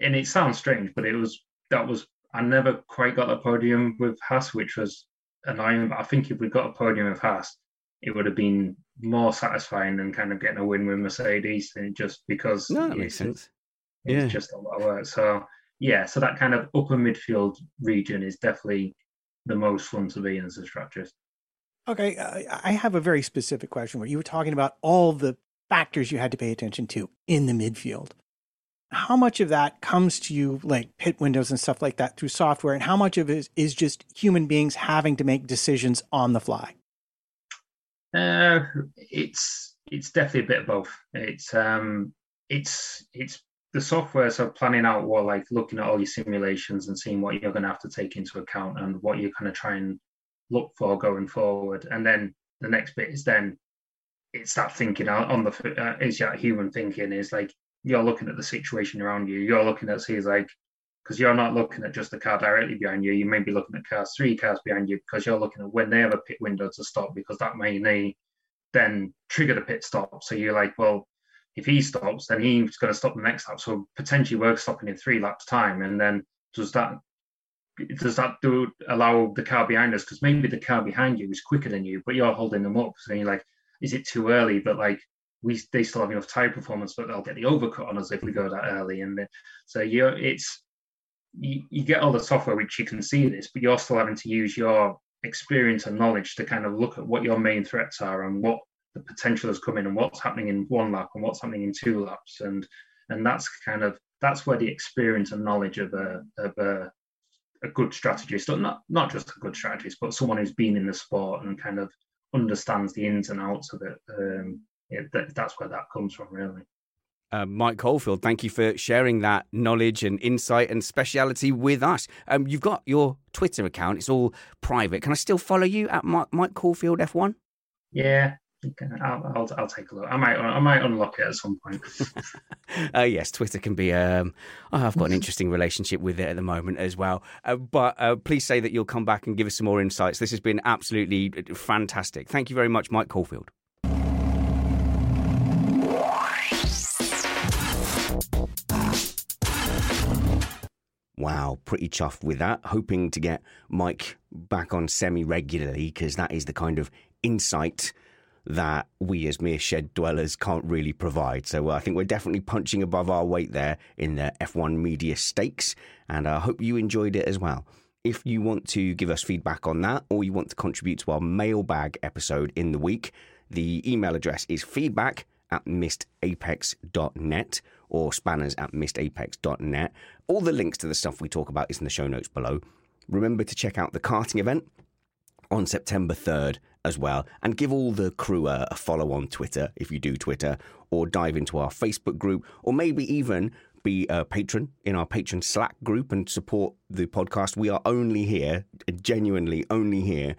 And it sounds strange, but it was that was I never quite got a podium with Haas, which was annoying. But I think if we got a podium with Haas, it would have been more satisfying than kind of getting a win with Mercedes, and just because no, that makes sense. It's yeah. just a lot of work. So yeah, so that kind of upper midfield region is definitely the most fun to be in as a strategist. Okay, I have a very specific question where you were talking about all the factors you had to pay attention to in the midfield. How much of that comes to you, like pit windows and stuff like that, through software, and how much of it is, is just human beings having to make decisions on the fly? Uh, it's it's definitely a bit of both. It's um, it's it's the software so planning out what like looking at all your simulations and seeing what you're going to have to take into account and what you're going to try and look for going forward. And then the next bit is then it's that thinking on the uh, is that human thinking is like you're looking at the situation around you. You're looking at see like because you're not looking at just the car directly behind you. You may be looking at cars three cars behind you because you're looking at when they have a pit window to stop because that may then trigger the pit stop. So you're like well if he stops, then he's going to stop the next lap. So potentially we're stopping in three laps time, and then does that does that do allow the car behind us? Because maybe the car behind you is quicker than you, but you're holding them up. So you're like, is it too early? But like we they still have enough tire performance, but they'll get the overcut on us if we go that early. And then, so you it's you, you get all the software which you can see this, but you're still having to use your experience and knowledge to kind of look at what your main threats are and what the potential has come in and what's happening in one lap and what's happening in two laps and and that's kind of that's where the experience and knowledge of a of a, a good strategist or not not just a good strategist but someone who's been in the sport and kind of understands the ins and outs of it um, that, that's where that comes from really uh, Mike Caulfield, thank you for sharing that knowledge and insight and speciality with us. Um, you've got your Twitter account; it's all private. Can I still follow you at Mike, Mike Caulfield F1? Yeah, I'll, I'll, I'll, take a look. I might I might unlock it at some point. [LAUGHS] uh, yes, Twitter can be. Um, I've got an interesting relationship with it at the moment as well. Uh, but uh, please say that you'll come back and give us some more insights. This has been absolutely uh, fantastic. Thank you very much, Mike Caulfield. Wow, pretty chuffed with that. Hoping to get Mike back on semi regularly because that is the kind of insight that we as mere shed dwellers can't really provide. So uh, I think we're definitely punching above our weight there in the F1 media stakes, and I hope you enjoyed it as well. If you want to give us feedback on that, or you want to contribute to our mailbag episode in the week, the email address is feedback at missedapex.net or spanners at missedapex.net. All the links to the stuff we talk about is in the show notes below. Remember to check out the karting event on September 3rd as well. And give all the crew a, a follow on Twitter if you do Twitter, or dive into our Facebook group, or maybe even be a patron in our patron Slack group and support the podcast. We are only here, genuinely only here,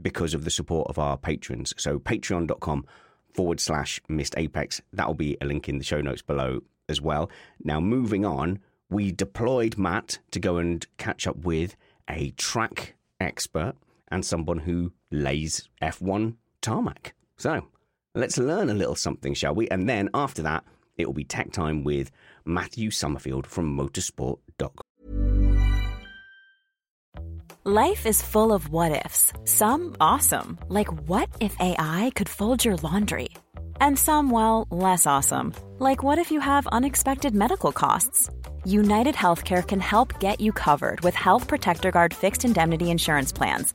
because of the support of our patrons. So patreon.com forward slash missed apex. That'll be a link in the show notes below as well. Now, moving on, we deployed Matt to go and catch up with a track expert and someone who lays F1 tarmac. So let's learn a little something, shall we? And then after that, it will be tech time with Matthew Somerfield from motorsport.com. Life is full of what ifs, some awesome, like what if AI could fold your laundry? And some, well, less awesome, like what if you have unexpected medical costs? United Healthcare can help get you covered with Health Protector Guard fixed indemnity insurance plans.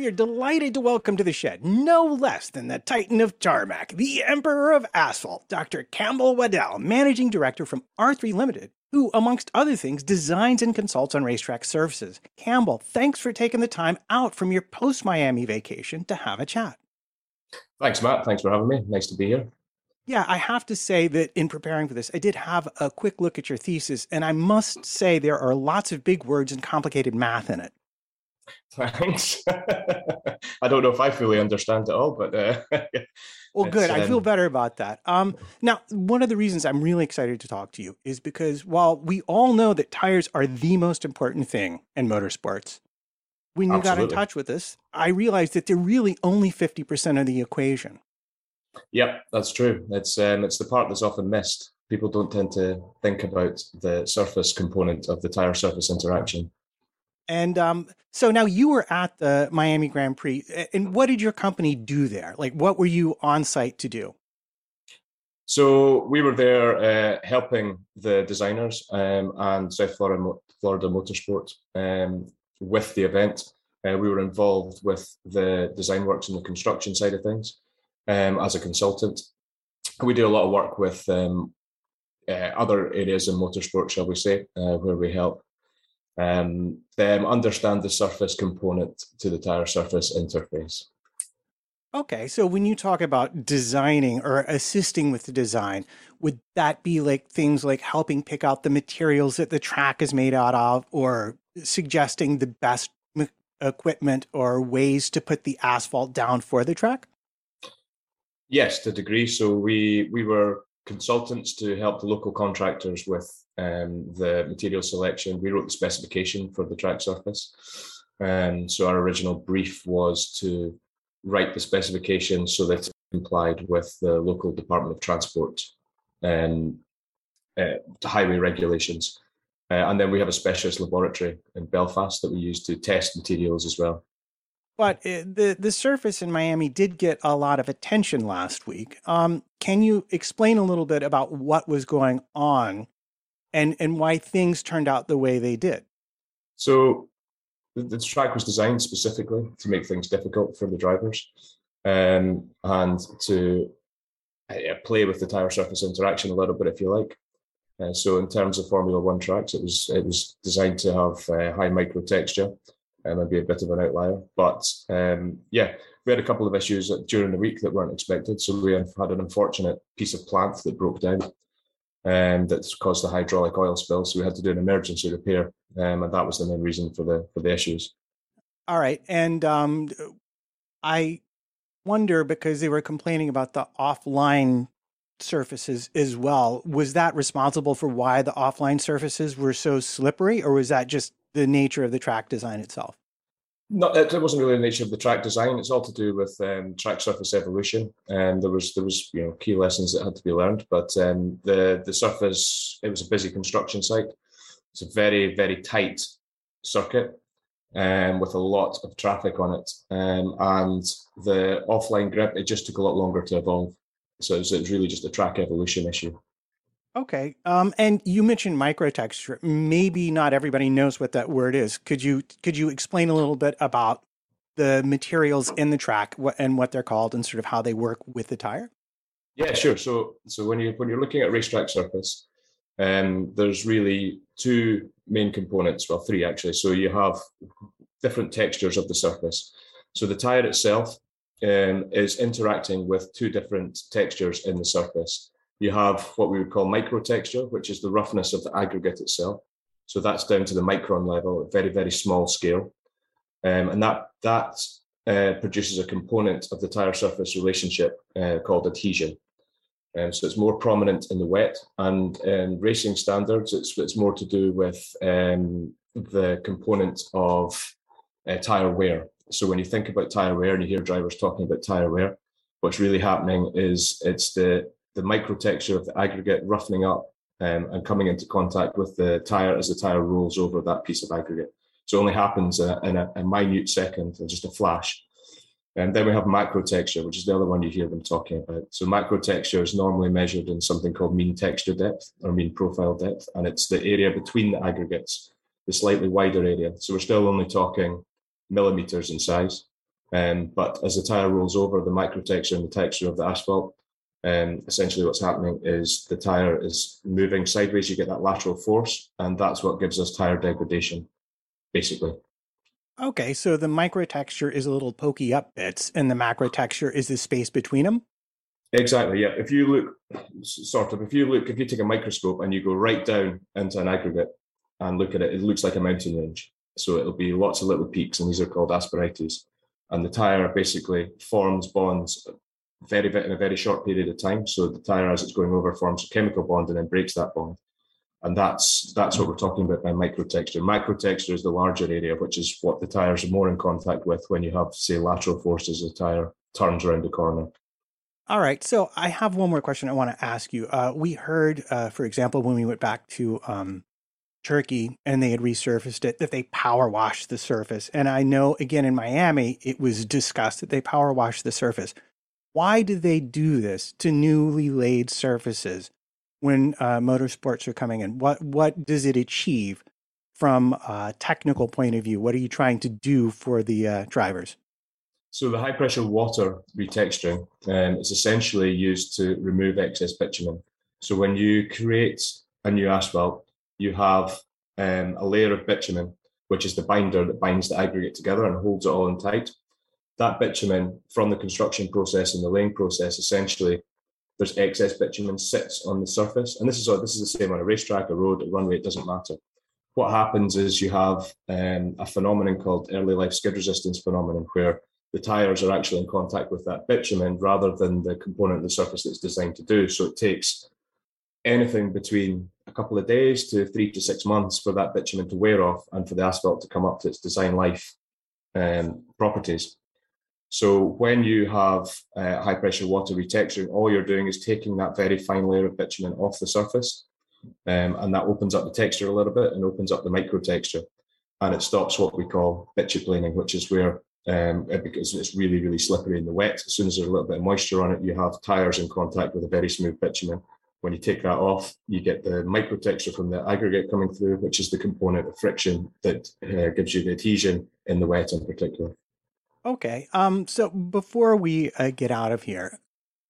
We are delighted to welcome to the shed no less than the Titan of Tarmac, the Emperor of Asphalt, Dr. Campbell Waddell, Managing Director from R3 Limited, who, amongst other things, designs and consults on racetrack services. Campbell, thanks for taking the time out from your post Miami vacation to have a chat. Thanks, Matt. Thanks for having me. Nice to be here. Yeah, I have to say that in preparing for this, I did have a quick look at your thesis, and I must say there are lots of big words and complicated math in it. [LAUGHS] Thanks. I don't know if I fully understand it all, but uh, [LAUGHS] well, good. Um... I feel better about that. Um, now, one of the reasons I'm really excited to talk to you is because while we all know that tires are the most important thing in motorsports, when you Absolutely. got in touch with us, I realized that they're really only 50% of the equation. Yep, that's true. It's um, it's the part that's often missed. People don't tend to think about the surface component of the tire surface interaction. And um, so now you were at the Miami Grand Prix, and what did your company do there? Like, what were you on site to do? So we were there uh, helping the designers um, and South Florida, Florida Motorsport um, with the event. Uh, we were involved with the design works and the construction side of things um, as a consultant. We do a lot of work with um, uh, other areas in motorsport, shall we say, uh, where we help um, them understand the surface component to the tire surface interface. Okay, so when you talk about designing or assisting with the design, would that be like things like helping pick out the materials that the track is made out of, or suggesting the best equipment or ways to put the asphalt down for the track? Yes, to a degree. So we we were consultants to help the local contractors with um, the material selection. We wrote the specification for the track surface. Um, so our original brief was to write the specification so that it complied with the local Department of Transport and uh, highway regulations. Uh, and then we have a specialist laboratory in Belfast that we use to test materials as well. But uh, the the surface in Miami did get a lot of attention last week. Um, can you explain a little bit about what was going on and and why things turned out the way they did? So the, track was designed specifically to make things difficult for the drivers um, and to uh, play with the tire surface interaction a little bit, if you like. Uh, so in terms of Formula One tracks, it was it was designed to have uh, high micro texture and be a bit of an outlier. But um, yeah, we had a couple of issues during the week that weren't expected. So we had an unfortunate piece of plant that broke down um, that caused a hydraulic oil spill. So we had to do an emergency repair, um, and that was the main reason for the for the issues. All right, and um, I wonder because they were complaining about the offline surfaces as well. Was that responsible for why the offline surfaces were so slippery, or was that just the nature of the track design itself? No, it wasn't really the nature of the track design. It's all to do with um, track surface evolution, and there was there was you know key lessons that had to be learned. But um, the the surface it was a busy construction site. It's a very very tight circuit, um, with a lot of traffic on it, um, and the offline grip it just took a lot longer to evolve. So it was, it was really just a track evolution issue. Okay. Um, and you mentioned microtexture. Maybe not everybody knows what that word is. Could you could you explain a little bit about the materials in the track and what they're called and sort of how they work with the tire? Yeah, sure. So so when you when you're looking at racetrack surface, um, there's really two main components. Well, three actually. So you have different textures of the surface. So the tire itself um, is interacting with two different textures in the surface you have what we would call microtexture, which is the roughness of the aggregate itself. So that's down to the micron level, very, very small scale. Um, and that, that uh, produces a component of the tire surface relationship uh, called adhesion. Um, so it's more prominent in the wet and in racing standards, it's, it's more to do with um, the component of uh, tire wear. So when you think about tire wear and you hear drivers talking about tire wear, what's really happening is it's the the microtexture of the aggregate roughening up um, and coming into contact with the tire as the tire rolls over that piece of aggregate. So it only happens uh, in a, a, minute second, just a flash. And then we have macro texture, which is the other one you hear them talking about. So macro texture is normally measured in something called mean texture depth or mean profile depth, and it's the area between the aggregates, the slightly wider area. So we're still only talking millimeters in size. Um, but as the tire rolls over, the micro texture and the texture of the asphalt um, essentially what's happening is the tire is moving sideways. You get that lateral force, and that's what gives us tire degradation, basically. Okay, so the microtexture is a little pokey up bits, and the macrotexture is the space between them. Exactly. Yeah. If you look, sort of, if you look, if you take a microscope and you go right down into an aggregate and look at it, it looks like a mountain range. So it'll be lots of little peaks, and these are called asperities. And the tire basically forms bonds very bit in a very short period of time. So the tire, as it's going over, forms a chemical bond and then breaks that bond. And that's that's what we're talking about by microtexture. Microtexture is the larger area, which is what the tires are more in contact with when you have, say, lateral forces. The tire turns around the corner. All right. So I have one more question I want to ask you. Uh, we heard, uh, for example, when we went back to um, Turkey and they had resurfaced it, that they power washed the surface. And I know, again, in Miami, it was discussed that they power washed the surface. Why do they do this to newly laid surfaces when uh, motorsports are coming in? What what does it achieve from a technical point of view? What are you trying to do for the uh, drivers? So the high pressure water retexturing um, is essentially used to remove excess bitumen. So when you create a new asphalt, you have um, a layer of bitumen, which is the binder that binds the aggregate together and holds it all in tight that bitumen from the construction process and the laying process, essentially, there's excess bitumen sits on the surface. And this is this is the same on a racetrack, a road, a runway, it doesn't matter. What happens is you have um, a phenomenon called early life skid resistance phenomenon, where the tires are actually in contact with that bitumen rather than the component of the surface that's designed to do. So it takes anything between a couple of days to three to six months for that bitumen to wear off and for the asphalt to come up to its design life um, properties. So when you have uh, high pressure water retexturing, all you're doing is taking that very fine layer of bitumen off the surface, um, and that opens up the texture a little bit and opens up the micro texture, and it stops what we call bituplaning, which is where um, because it's really really slippery in the wet. As soon as there's a little bit of moisture on it, you have tires in contact with a very smooth bitumen, When you take that off, you get the microtexture from the aggregate coming through, which is the component of friction that uh, gives you the adhesion in the wet in particular. Okay. Um. So before we uh, get out of here,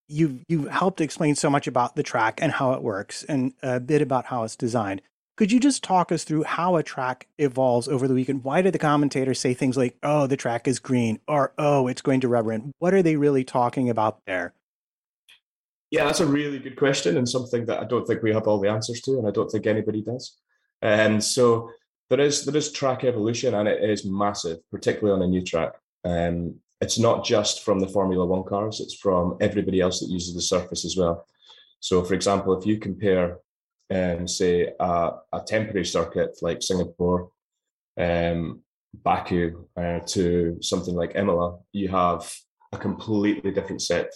you've you helped explain so much about the track and how it works, and a bit about how it's designed. Could you just talk us through how a track evolves over the weekend? Why did the commentators say things like, "Oh, the track is green," or "Oh, it's going to rubber"? What are they really talking about there? Yeah, that's a really good question and something that I don't think we have all the answers to, and I don't think anybody does. And um, so there is there is track evolution, and it is massive, particularly on a new track. Um, it's not just from the Formula One cars; it's from everybody else that uses the surface as well. So, for example, if you compare, um, say, a, a temporary circuit like Singapore, um, Baku, uh, to something like Imola, you have a completely different set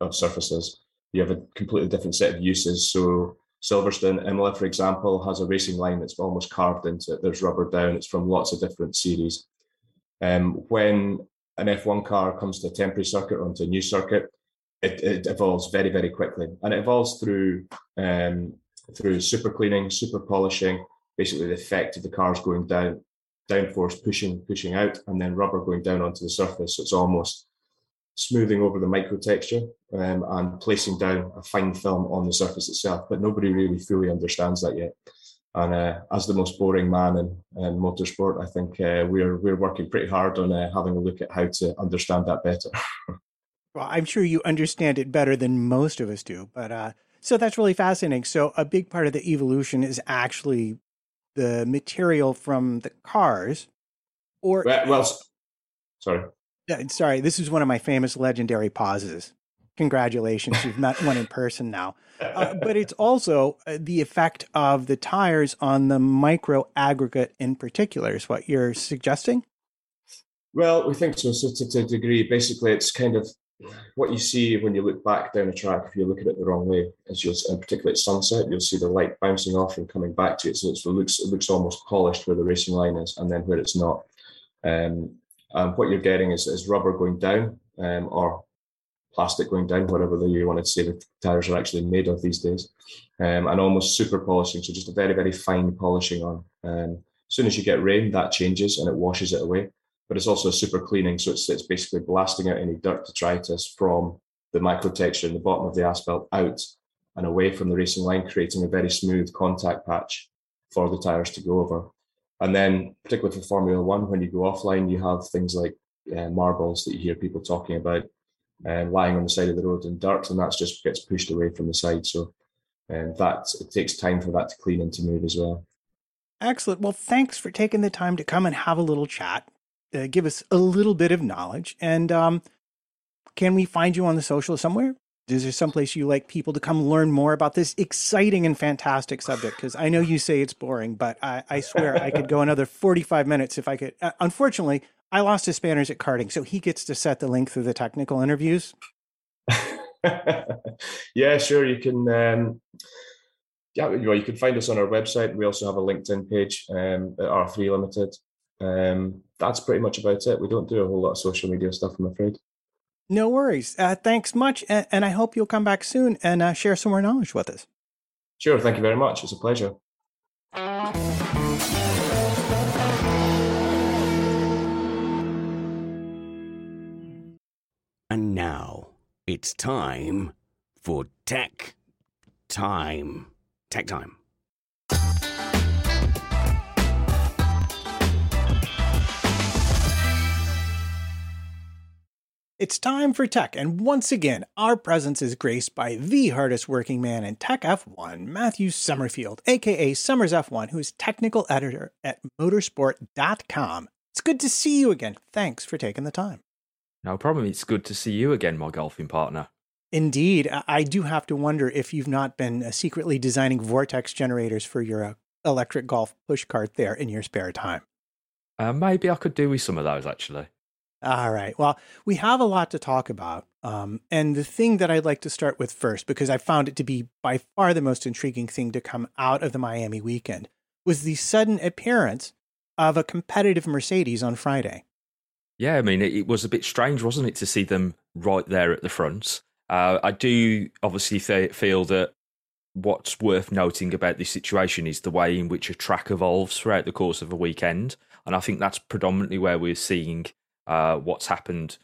of surfaces you have a completely different set of uses. So Silverstone, Imola, for example, has a racing line that's almost carved into it. There's rubber down. It's from lots of different series. Um, when an F1 car comes to a temporary circuit or onto a new circuit, it, it evolves very, very quickly, and it evolves through um, through super cleaning, super polishing, basically the effect of the cars going down, downforce pushing pushing out, and then rubber going down onto the surface. So it's almost smoothing over the microtexture um, and placing down a fine film on the surface itself. But nobody really fully understands that yet. And uh, as the most boring man in, in motorsport, I think uh, we're we're working pretty hard on uh, having a look at how to understand that better. [LAUGHS] well, I'm sure you understand it better than most of us do. But uh, so that's really fascinating. So a big part of the evolution is actually the material from the cars, or well, well sorry sorry, this is one of my famous legendary pauses. Congratulations, you've met one in [LAUGHS] person now. Uh, but it's also uh, the effect of the tires on the micro aggregate in particular, is what you're suggesting? Well, we think so, so to, to a degree. Basically, it's kind of what you see when you look back down a track, if you look at it the wrong way, as you'll, and particularly at sunset, you'll see the light bouncing off and coming back to it. So it looks it looks almost polished where the racing line is, and then where it's not. Um, um, what you're getting is, is rubber going down um, or plastic going down, whatever you want to say the tires are actually made of these days, um, and almost super polishing. So just a very, very fine polishing on. Um, as soon as you get rain, that changes and it washes it away. But it's also a super cleaning. So it's, it's basically blasting out any dirt detritus from the micro texture in the bottom of the asphalt out and away from the racing line, creating a very smooth contact patch for the tires to go over. And then, particularly for Formula One, when you go offline, you have things like uh, marbles that you hear people talking about uh, lying on the side of the road in dirt, and that just gets pushed away from the side. So um, that it takes time for that to clean and to move as well. Excellent. Well, thanks for taking the time to come and have a little chat, uh, give us a little bit of knowledge. And um, can we find you on the social somewhere? is there someplace you like people to come learn more about this exciting and fantastic subject? Because I know you say it's boring, but I, I swear I could go another 45 minutes if I could. Uh, unfortunately, I lost his Spanners at karting, so he gets to set the length of the technical interviews. [LAUGHS] yeah, sure. You can. Um, yeah, well, you can find us on our website. We also have a LinkedIn page um, at R3 Limited. Um, that's pretty much about it. We don't do a whole lot of social media stuff, I'm afraid. No worries. Uh, thanks much. And, and, I hope you'll come back soon and uh, share some more knowledge with us. Sure. Thank you very much. It's a pleasure. And now it's time for tech time. Tech time. It's time for tech, and once again, our presence is graced by the hardest working man in Tech F1, Matthew Somerfield, aka Somers F1, who is technical editor at motorsport.com. It's good to see you again. Thanks for taking the time. No problem. It's good to see you again, my golfing partner. Indeed. I do have to wonder if you've not been uh, secretly designing vortex generators for your uh, electric golf push cart there in your spare time. Uh, maybe I could do with some of those, actually. All right. Well, we have a lot to talk about. Um, and the thing that I'd like to start with first, because I found it to be by far the most intriguing thing to come out of the Miami weekend, was the sudden appearance of a competitive Mercedes on Friday. Yeah, I mean, it, was a bit strange, wasn't it, to see them right there at the front? Uh, I do obviously th- feel that what's worth noting about this situation is the way in which a track evolves throughout the course of a weekend. And I think that's predominantly where we're seeing uh, what's happened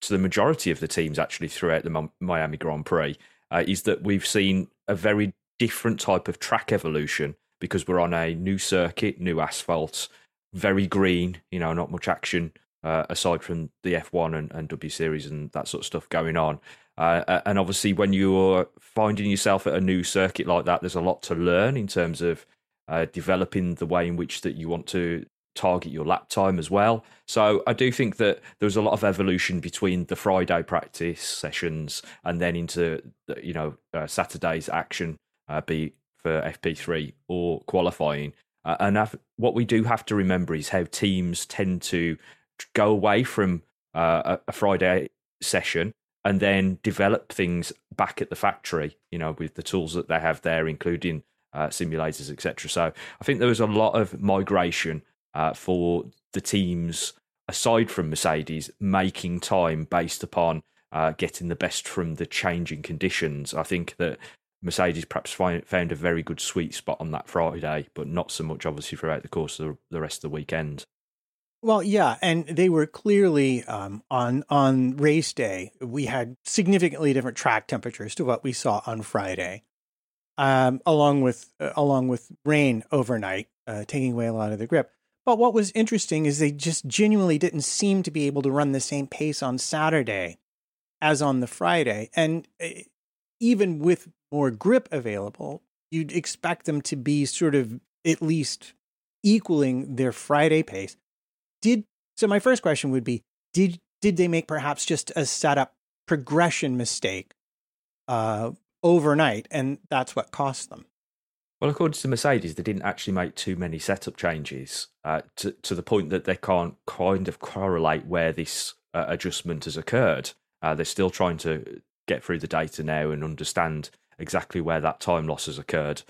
to the majority of the teams actually throughout the Miami Grand Prix uh, is that we've seen a very different type of track evolution because we're on a new circuit, new asphalt, very green, you know, not much action uh, aside from the F1 and, and, W Series and that sort of stuff going on. Uh, and obviously, when you're finding yourself at a new circuit like that, there's a lot to learn in terms of uh, developing the way in which that you want to target your lap time as well. So I do think that there was a lot of evolution between the Friday practice sessions and then into the, you know uh, Saturday's action, uh, be for FP3 or qualifying. Uh, and what we do have to remember is how teams tend to go away from uh, a, Friday session and then develop things back at the factory. You know, with the tools that they have there, including uh, simulators, etc. So I think there was a lot of migration uh, for the teams aside from Mercedes making time based upon uh, getting the best from the changing conditions. I think that Mercedes perhaps find, found a very good sweet spot on that Friday, but not so much obviously throughout the course of the rest of the weekend. Well, yeah, and they were clearly um, on on race day. We had significantly different track temperatures to what we saw on Friday, um, along with uh, along with rain overnight, uh, taking away a lot of the grip. But what was interesting is they just genuinely didn't seem to be able to run the same pace on Saturday as on the Friday. And eh, even with more grip available, you'd expect them to be sort of at least equaling their Friday pace. Did so my first question would be did did they make perhaps just a setup progression mistake uh, overnight and that's what cost them? Well, according to Mercedes, they didn't actually make too many setup changes uh, to, to the point that they can't kind of correlate where this uh, adjustment has occurred. Uh, they're still trying to get through the data now and understand exactly where that time loss has occurred.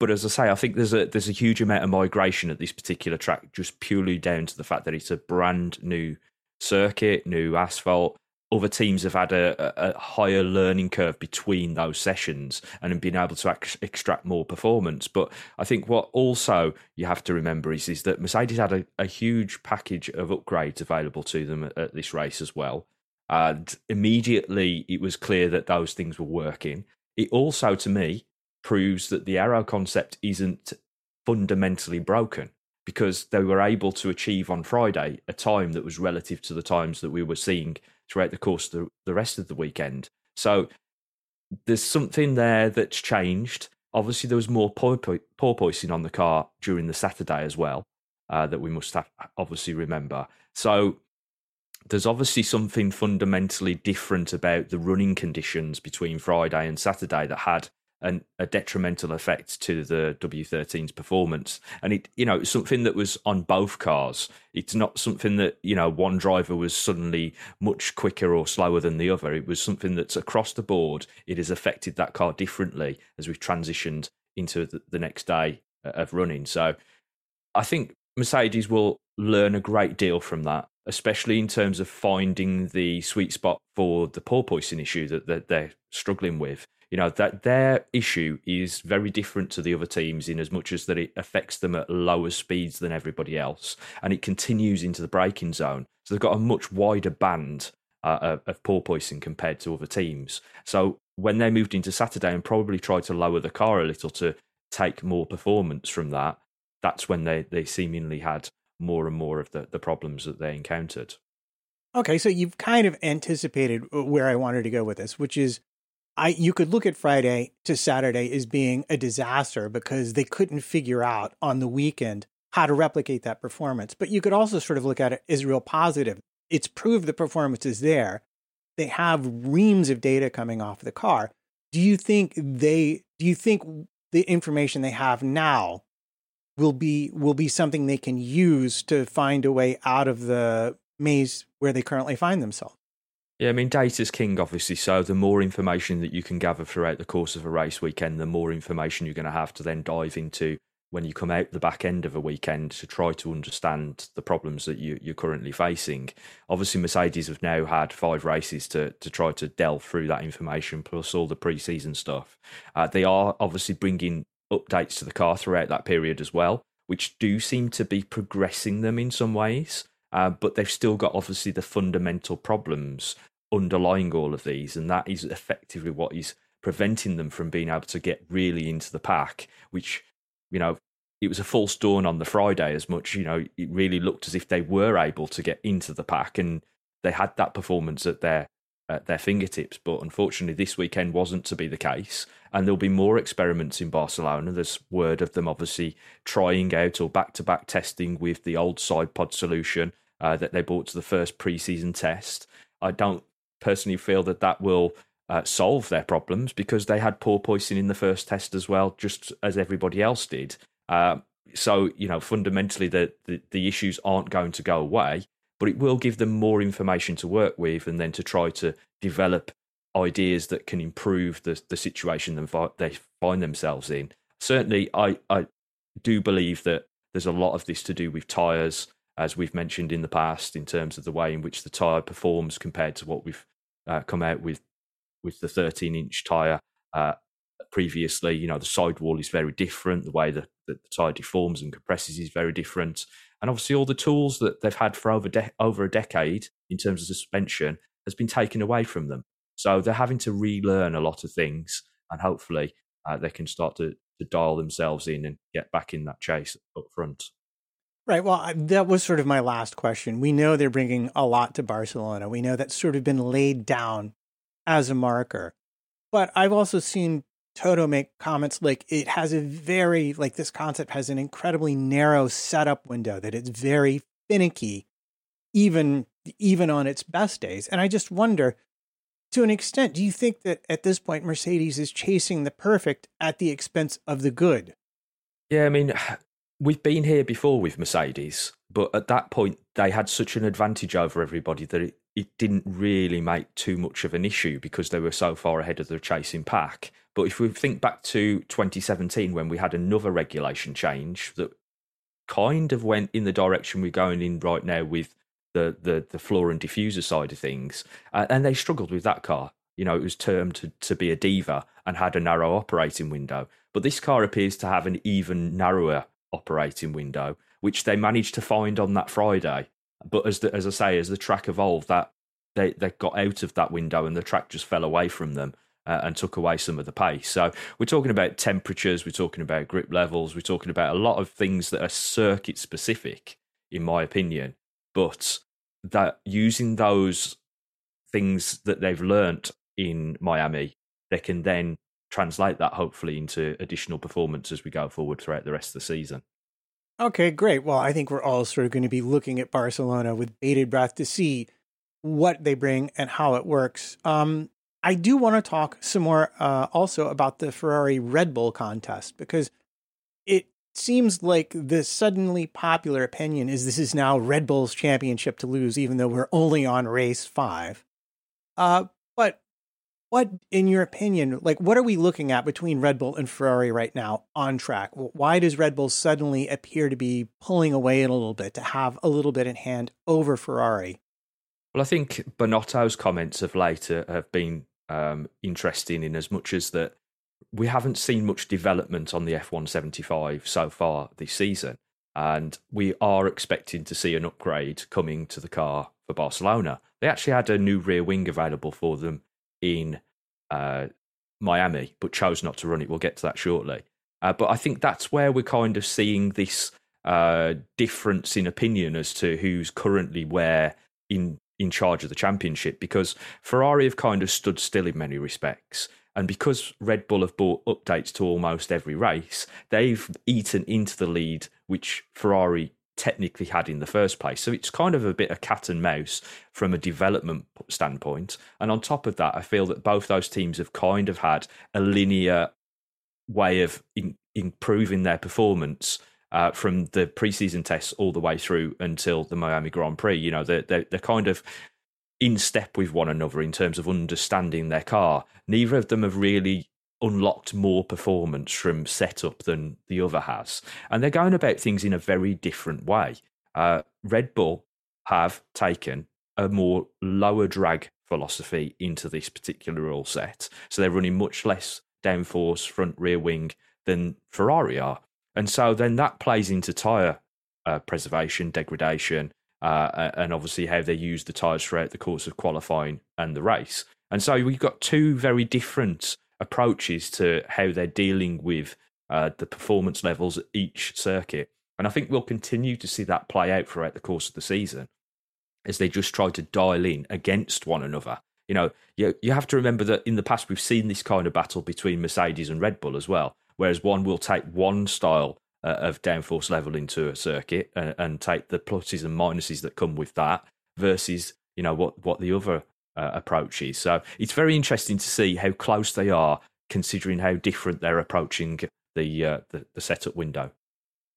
But as I say, I think there's a there's a huge amount of migration at this particular track, just purely down to the fact that it's a brand new circuit, new asphalt, other teams have had a, a, higher learning curve between those sessions and been able to ex- extract more performance. But I think what also you have to remember is, is that Mercedes had a, a huge package of upgrades available to them at, at this race as well. And immediately it was clear that those things were working. It also, to me, proves that the aero concept isn't fundamentally broken because they were able to achieve on Friday a time that was relative to the times that we were seeing throughout the course of the, the rest of the weekend. So there's something there that's changed. Obviously, there was more porpoising on the car during the Saturday as well uh, that we must have obviously remember. So there's obviously something fundamentally different about the running conditions between Friday and Saturday that had an, a detrimental effect to the W13's performance. And it, you know, something that was on both cars. It's not something that, you know, one driver was suddenly much quicker or slower than the other. It was something that's across the board. It has affected that car differently as we've transitioned into the, the next day of running. So I think Mercedes will learn a great deal from that, especially in terms of finding the sweet spot for the porpoising issue that, that they're struggling with you know that their issue is very different to the other teams in as much as that it affects them at lower speeds than everybody else and it continues into the braking zone. So they've got a much wider band uh, of porpoising compared to other teams. So when they moved into saturday and probably tried to lower the car a little to take more performance from that that's when they, they seemingly had more and more of the, the problems that they encountered. Okay so you've kind of anticipated where i wanted to go with this which is I you could look at Friday to Saturday as being a disaster because they couldn't figure out on the weekend how to replicate that performance. But you could also sort of look at it as real positive. It's proved the performance is there. They have reams of data coming off the car. Do you think they do you think the information they have now will be will be something they can use to find a way out of the maze where they currently find themselves? Yeah, I mean, data's king, obviously. So the more information that you can gather throughout the course of a race weekend, the more information you're going to have to then dive into when you come out the back end of a weekend to try to understand the problems that you, you're currently facing. Obviously, Mercedes have now had five races to to try to delve through that information, plus all the pre-season stuff. Uh, they are obviously bringing updates to the car throughout that period as well, which do seem to be progressing them in some ways. Uh, but they've still got obviously the fundamental problems underlying all of these, and that is effectively what is preventing them from being able to get really into the pack, which you know it was a false dawn on the Friday as much. You know, it really looked as if they were able to get into the pack and they had that performance at their at their fingertips. But unfortunately, this weekend wasn't to be the case, and there'll be more experiments in Barcelona. There's word of them obviously trying out or back to back testing with the old side pod solution uh, that they brought to the first preseason test. I don't personally feel that that will uh, solve their problems because they had poor porpoising in the first test as well, just as everybody else did. Uh, so you know, fundamentally, the, the, the issues aren't going to go away, but it will give them more information to work with, and then to try to develop ideas that can improve the the situation they find themselves in. Certainly, I I do believe that there's a lot of this to do with tires as we've mentioned in the past, in terms of the way in which the tyre performs compared to what we've uh, come out with with the 13 inch tyre uh, previously. You know, the sidewall is very different. The way that, that the tyre deforms and compresses is very different. And obviously, all the tools that they've had for over de- over a decade in terms of suspension has been taken away from them. So they're having to relearn a lot of things, and hopefully, uh, they can start to, to dial themselves in and get back in that chase up front. Right. Well, that was sort of my last question. We know they're bringing a lot to Barcelona. We know that's sort of been laid down as a marker. But I've also seen Toto make comments like it has a very, like this concept has an incredibly narrow setup window, that it's very finicky, even even on its best days. And I just wonder, to an extent, do you think that at this point Mercedes is chasing the perfect at the expense of the good? Yeah, I mean, we've been here before with Mercedes, but at that point they had such an advantage over everybody that it, it didn't really make too much of an issue because they were so far ahead of the chasing pack. But if we think back to 2017 when we had another regulation change that kind of went in the direction we're going in right now with the the, the floor and diffuser side of things, uh, and they struggled with that car. You know, it was termed to, to be a diva and had a narrow operating window. But this car appears to have an even narrower operating window, which they managed to find on that Friday. But as the, as I say, as the track evolved, that they they got out of that window and the track just fell away from them. Uh, and took away some of the pace. So we're talking about temperatures, we're talking about grip levels, we're talking about a lot of things that are circuit specific, in my opinion. But that using those things that they've learnt in Miami, they can then translate that hopefully into additional performance as we go forward throughout the rest of the season. Okay, great. Well, I think we're all sort of going to be looking at Barcelona with bated breath to see what they bring and how it works. Um, I do want to talk some more uh, also about the Ferrari Red Bull contest because it seems like the suddenly popular opinion is this is now Red Bull's championship to lose, even though we're only on race five. Uh, what, in your opinion, like what are we looking at between Red Bull and Ferrari right now on track? Why does Red Bull suddenly appear to be pulling away a little bit, to have a little bit in hand over Ferrari? Well, I think Binotto's comments of late have been um, interesting in as much as that we haven't seen much development on the F1-75 so far this season. And we are expecting to see an upgrade coming to the car for Barcelona. They actually had a new rear wing available for them in uh, Miami, but chose not to run it. We'll get to that shortly. Uh, but I think that's where we're kind of seeing this uh, difference in opinion as to who's currently where in in charge of the championship. Because Ferrari have kind of stood still in many respects, and because Red Bull have bought updates to almost every race, they've eaten into the lead which Ferrari technically had in the first place. So it's kind of a bit of cat and mouse from a development standpoint. And on top of that, I feel that both those teams have kind of had a linear way of in, improving their performance. Uh, from the preseason tests all the way through until the Miami Grand Prix, you know, they're, they're, they're kind of in step with one another in terms of understanding their car. Neither of them have really unlocked more performance from setup than the other has. And they're going about things in a very different way. Uh, Red Bull have taken a more lower drag philosophy into this particular rule set. So they're running much less downforce front rear wing than Ferrari are. And so then that plays into tyre uh, preservation, degradation, uh, and obviously how they use the tyres throughout the course of qualifying and the race. And so we've got two very different approaches to how they're dealing with uh, the performance levels at each circuit. And I think we'll continue to see that play out throughout the course of the season as they just try to dial in against one another. You know, you, you have to remember that in the past we've seen this kind of battle between Mercedes and Red Bull as well, whereas one will take one style uh, of downforce level into a circuit and, and, take the pluses and minuses that come with that versus you know what what the other uh, approach is. So it's very interesting to see how close they are, considering how different they're approaching the uh, the, the setup window.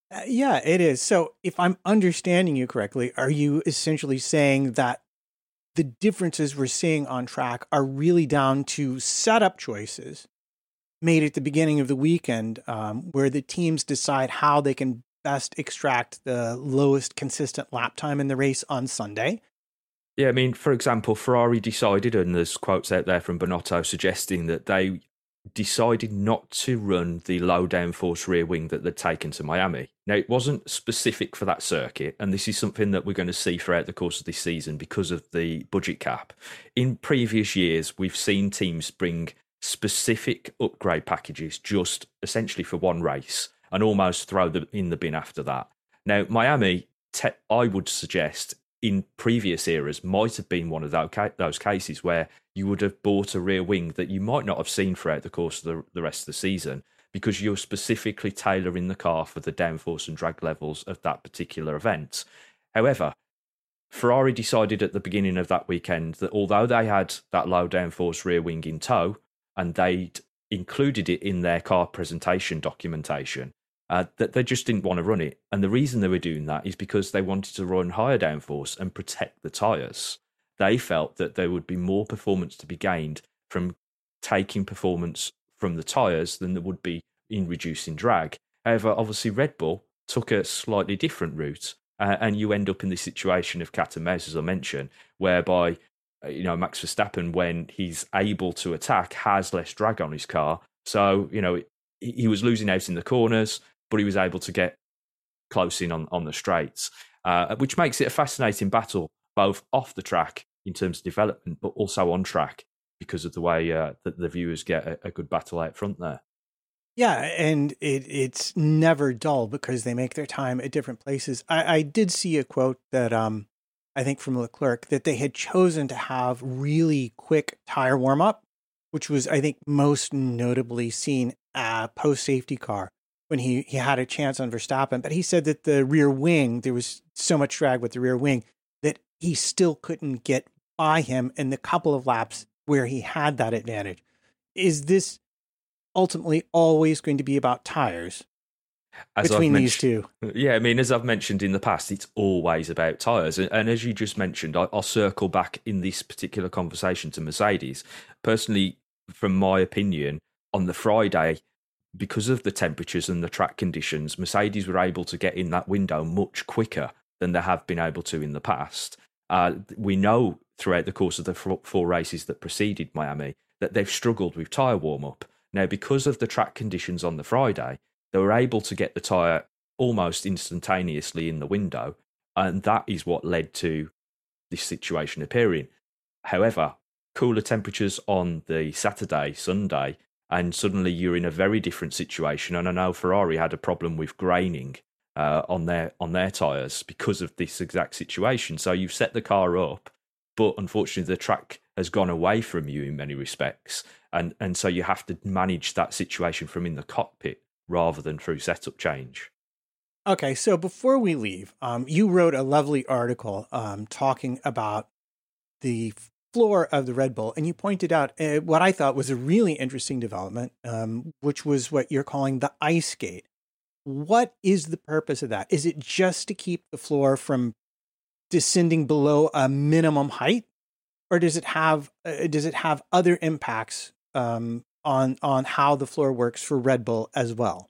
Uh, yeah, it is. So, if I'm understanding you correctly, are you essentially saying that the differences we're seeing on track are really down to setup choices made at the beginning of the weekend, um, where the teams decide how they can best extract the lowest consistent lap time in the race on Sunday? Yeah, I mean, for example, Ferrari decided, and there's quotes out there from Binotto suggesting that they decided not to run the low downforce rear wing that they'd taken to Miami. Now, it wasn't specific for that circuit, and this is something that we're going to see throughout the course of this season because of the budget cap. In previous years, we've seen teams bring specific upgrade packages just essentially for one race and almost throw them in the bin after that. Now, Miami, te- I would suggest, in previous eras might have been one of those cases where you would have bought a rear wing that you might not have seen throughout the course of the, the rest of the season because you're specifically tailoring the car for the downforce and drag levels of that particular event. However, Ferrari decided at the beginning of that weekend that although they had that low downforce rear wing in tow and they'd included it in their car presentation documentation, uh, that they just didn't want to run it. And the reason they were doing that is because they wanted to run higher downforce and protect the tyres. They felt that there would be more performance to be gained from taking performance from the tyres than there would be in reducing drag. However, obviously, Red Bull took a slightly different route, uh, and you end up in the situation of cat and mouse, as I mentioned, whereby uh, you know Max Verstappen, when he's able to attack, has less drag on his car. So you know he was losing out in the corners but he was able to get close in on, on the straights, uh, which makes it a fascinating battle, both off the track in terms of development, but also on track because of the way uh, that the viewers get a, a, good battle out front there. Yeah, and it it's never dull because they make their time at different places. I, I did see a quote that um, I think from Leclerc that they had chosen to have really quick tire warm up, which was I think most notably seen uh, post safety car when he, he had a chance on Verstappen. But he said that the rear wing, there was so much drag with the rear wing that he still couldn't get by him in the couple of laps where he had that advantage. Is this ultimately always going to be about tires? As between these two. [LAUGHS] Yeah, I mean, as I've mentioned in the past, it's always about tyres. And, and, as you just mentioned, I, will circle back in this particular conversation to Mercedes. Personally, from my opinion, on the Friday, because of the temperatures and the track conditions, Mercedes were able to get in that window much quicker than they have been able to in the past. Uh, we know throughout the course of the four races that preceded Miami that they've struggled with tyre warm up. Now, because of the track conditions on the Friday, they were able to get the tyre almost instantaneously in the window, and that is what led to this situation appearing. However, cooler temperatures on the Saturday, Sunday and suddenly you're in a very different situation. And I know Ferrari had a problem with graining uh, on their on their tires because of this exact situation. So you've set the car up, but unfortunately the track has gone away from you in many respects, and and so you have to manage that situation from in the cockpit rather than through setup change. Okay, so before we leave, um, you wrote a lovely article um, talking about the floor of the Red Bull, and you pointed out uh, what I thought was a really interesting development, um, which was what you're calling the ice skate. What is the purpose of that? Is it just to keep the floor from descending below a minimum height, or does it have uh, does it have other impacts um, on on how the floor works for Red Bull as well.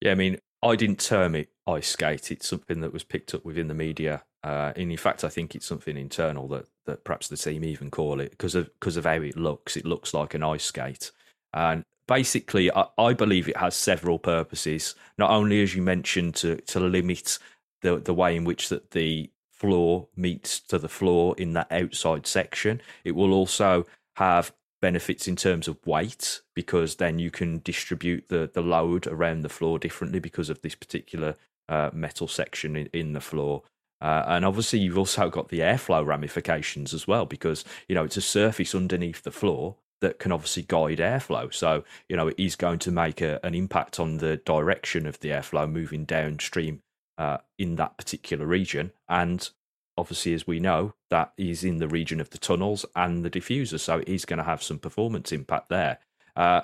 Yeah, I mean, I didn't term it ice skate. It's something that was picked up within the media. Uh, and in fact, I think it's something internal that, that perhaps the team even call it because of because of how it looks. It looks like an ice skate, and basically, I, I believe it has several purposes. Not only, as you mentioned, to to limit the the way in which that the floor meets to the floor in that outside section. It will also have benefits in terms of weight because then you can distribute the, the load around the floor differently because of this particular uh, metal section in, in the floor. Uh, and obviously, you've also got the airflow ramifications as well because you know it's a surface underneath the floor that can obviously guide airflow. So you know it is going to make a, an impact on the direction of the airflow moving downstream uh, in that particular region. And obviously, as we know, that is in the region of the tunnels and the diffuser, so it is going to have some performance impact there. Uh,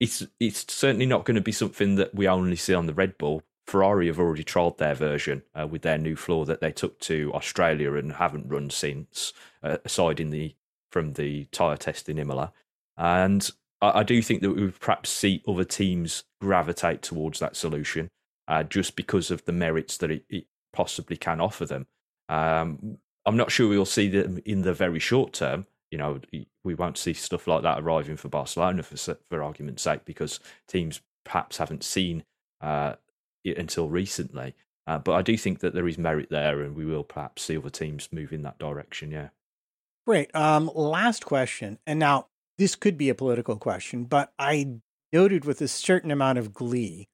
it's it's certainly not going to be something that we only see on the Red Bull Ferrari have already trialled their version uh, with their new floor that they took to Australia and haven't run since, uh, aside in the from the tyre test in Imola. And I, I, do think that we would perhaps see other teams gravitate towards that solution uh, just because of the merits that it, it possibly can offer them. Um, I'm not sure we'll see them in the very short term. You know, we won't see stuff like that arriving for Barcelona for for argument's sake because teams perhaps haven't seen uh, until recently. Uh, but I do think that there is merit there, and we will perhaps see other teams move in that direction. Yeah. Great. Um, last question, and now this could be a political question, but I noted with a certain amount of glee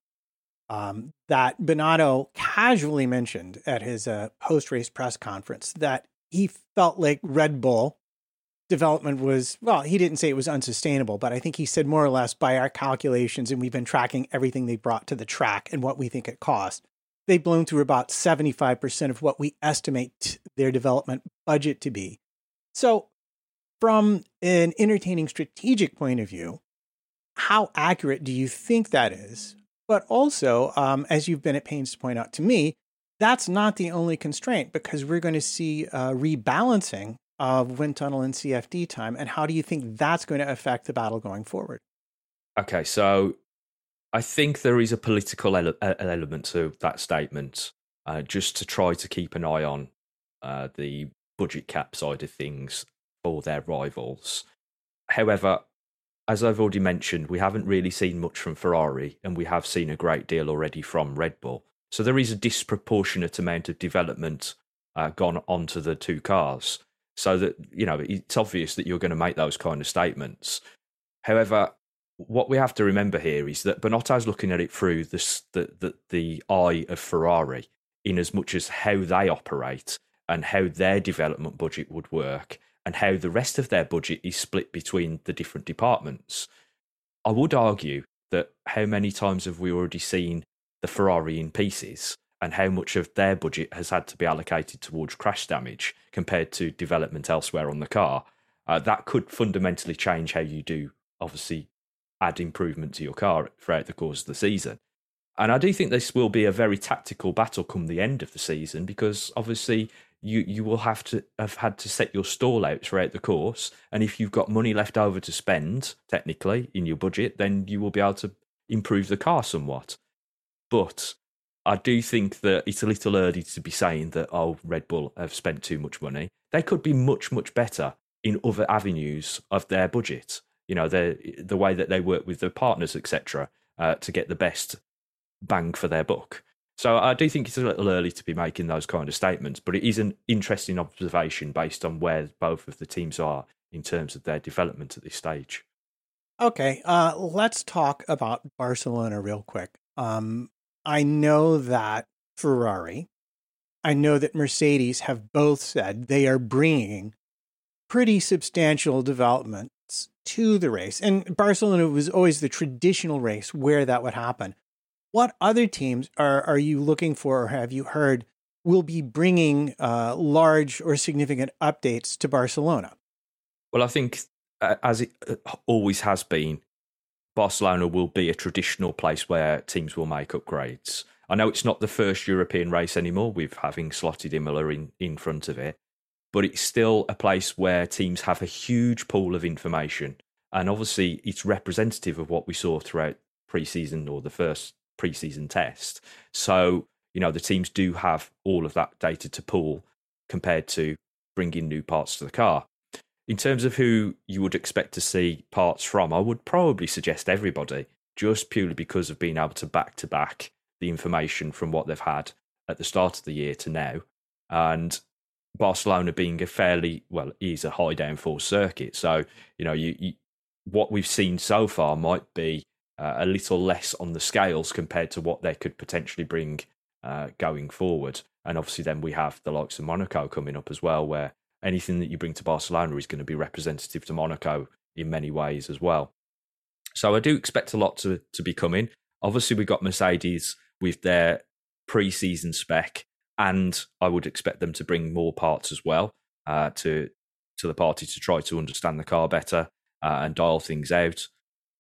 um, that Binotto casually mentioned at his uh, post-race press conference that he felt like Red Bull development was well he didn't say it was unsustainable but i think he said more or less by our calculations and we've been tracking everything they brought to the track and what we think it cost they've blown through about 75% of what we estimate their development budget to be. So from an entertaining strategic point of view how accurate do you think that is? But also um, as you've been at pains to point out to me that's not the only constraint because we're going to see uh, rebalancing of wind tunnel and CFD time, and how do you think that's going to affect the battle going forward? Okay, so I think there is a political ele- element to that statement, uh, just to try to keep an eye on uh, the budget cap side of things for their rivals. However, as I've already mentioned, we haven't really seen much from Ferrari, and we have seen a great deal already from Red Bull. So there is a disproportionate amount of development uh, gone onto the two cars so that you know it's obvious that you're going to make those kind of statements. However, what we have to remember here is that Binotto's looking at it through the, the, the, the eye of Ferrari, in as much as how they operate and how their development budget would work, and how the rest of their budget is split between the different departments. I would argue that how many times have we already seen the Ferrari in pieces? And how much of their budget has had to be allocated towards crash damage compared to development elsewhere on the car. Uh, that could fundamentally change how you do, obviously, add improvement to your car throughout the course of the season. And I do think this will be a very tactical battle come the end of the season because obviously you, you will have to have had to set your stall out throughout the course. And if you've got money left over to spend, technically, in your budget, then you will be able to improve the car somewhat. But I do think that it's a little early to be saying that, oh, Red Bull have spent too much money. They could be much, much better in other avenues of their budget. You know, the the way that they work with their partners, etc., uh, to get the best bang for their buck. So I do think it's a little early to be making those kind of statements, but it is an interesting observation based on where both of the teams are in terms of their development at this stage. Okay, uh, let's talk about Barcelona real quick. Um, I know that Ferrari, I know that Mercedes have both said they are bringing pretty substantial developments to the race. And Barcelona was always the traditional race where that would happen. What other teams are, are you looking for or have you heard will be bringing uh, large or significant updates to Barcelona? Well, I think, uh, as it uh, always has been, Barcelona will be a traditional place where teams will make upgrades. I know it's not the first European race anymore with having slotted Imola in, in front of it, but it's still a place where teams have a huge pool of information And obviously, it's representative of what we saw throughout preseason or the first preseason test. So, you know, the teams do have all of that data to pull compared to bringing new parts to the car. In terms of who you would expect to see parts from, I would probably suggest everybody, just purely because of being able to back to back the information from what they've had at the start of the year to now. And Barcelona being a fairly well, is a high downforce circuit. So, you know, you, you what we've seen so far might be uh, a little less on the scales compared to what they could potentially bring uh, going forward. And obviously, then we have the likes of Monaco coming up as well, where anything that you bring to Barcelona is going to be representative to Monaco in many ways as well. So I do expect a lot to to be coming. Obviously, we've got Mercedes with their pre-season spec, and I would expect them to bring more parts as well uh, to to the party to try to understand the car better uh, and dial things out.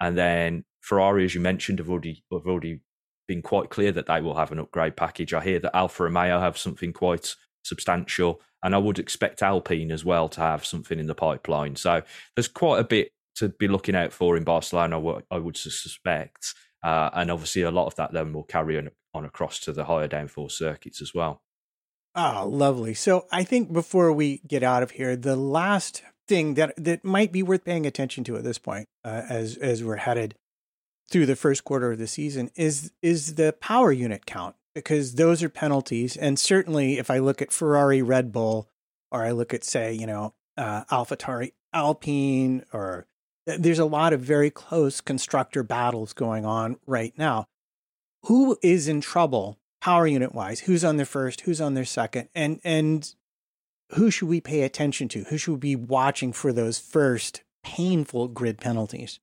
And then Ferrari, as you mentioned, have already have already been quite clear that they will have an upgrade package. I hear that Alfa Romeo have something quite substantial, and I would expect Alpine as well to have something in the pipeline. So there's quite a bit to be looking out for in Barcelona, I would suspect. Uh, and obviously, a lot of that then will carry on, on across to the higher downforce circuits as well. Oh, lovely. So I think before we get out of here, the last thing that that might be worth paying attention to at this point, uh, as as we're headed through the first quarter of the season, is is the power unit count because those are penalties. And certainly, if I look at Ferrari, Red Bull, or I look at say, you know, uh, AlphaTauri, Alpine, or there's a lot of very close constructor battles going on right now. Who is in trouble power unit wise? Who's on their first? Who's on their second? And and who should we pay attention to? Who should we be watching for those first painful grid penalties?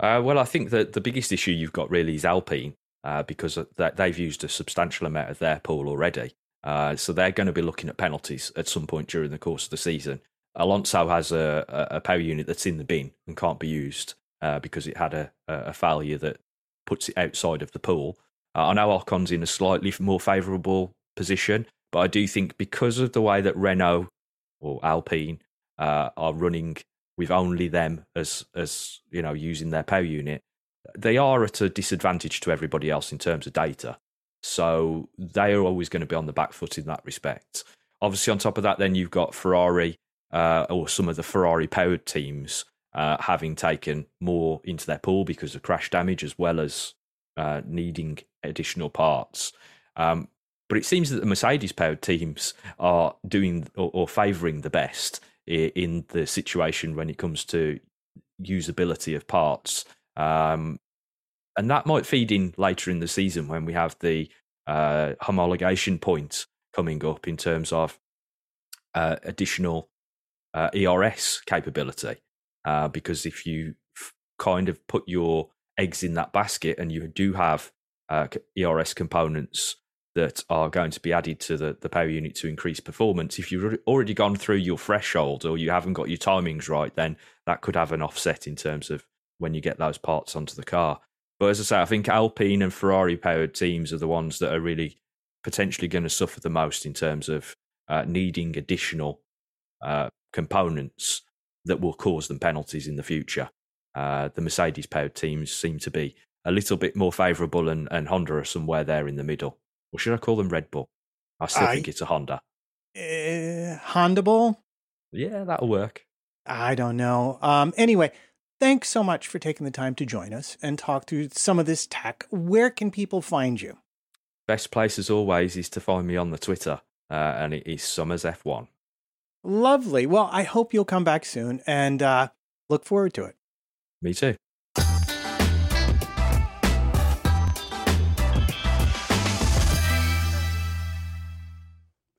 Uh, well, I think that the biggest issue you've got really is Alpine uh, because they've used a substantial amount of their pool already. Uh, so they're going to be looking at penalties at some point during the course of the season. Alonso has a, a power unit that's in the bin and can't be used uh, because it had a, a, failure that puts it outside of the pool. Uh, I know Ocon's in a slightly more favourable position, but I do think because of the way that Renault or Alpine uh, are running with only them as as you know using their power unit, they are at a disadvantage to everybody else in terms of data. So they are always going to be on the back foot in that respect. Obviously, on top of that, then you've got Ferrari uh, or some of the Ferrari powered teams uh, having taken more into their pool because of crash damage as well as uh, needing additional parts. Um, but it seems that the Mercedes powered teams are doing or, or favouring the best in the situation when it comes to usability of parts. Um, and that might feed in later in the season when we have the uh, homologation point coming up in terms of uh, additional uh, ERS capability. Uh, because if you f- kind of put your eggs in that basket and you do have uh, ERS components that are going to be added to the, the power unit to increase performance, if you've already gone through your threshold or you haven't got your timings right, then that could have an offset in terms of when you get those parts onto the car. But as I say, I think Alpine and Ferrari powered teams are the ones that are really potentially going to suffer the most in terms of uh, needing additional uh, components that will cause them penalties in the future. Uh, the Mercedes powered teams seem to be a little bit more favourable, and, and Honda are somewhere there in the middle. Or should I call them Red Bull? I still think it's a Honda. Uh, Honda Bull? Yeah, that'll work. I don't know. Um, anyway, thanks so much for taking the time to join us and talk through some of this tech. Where can people find you? Best place, as always, is to find me on the Twitter, uh, and it is Somers F1. Lovely. Well, I hope you'll come back soon and uh, look forward to it. Me too.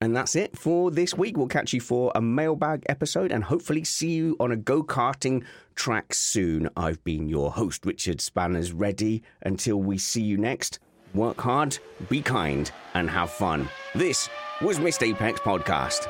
And that's it for this week. We'll catch you for a mailbag episode and hopefully see you on a go karting track soon. I've been your host, Richard Spanners, ready. Until we see you next, work hard, be kind, and have fun. This was Missed Apex Podcast.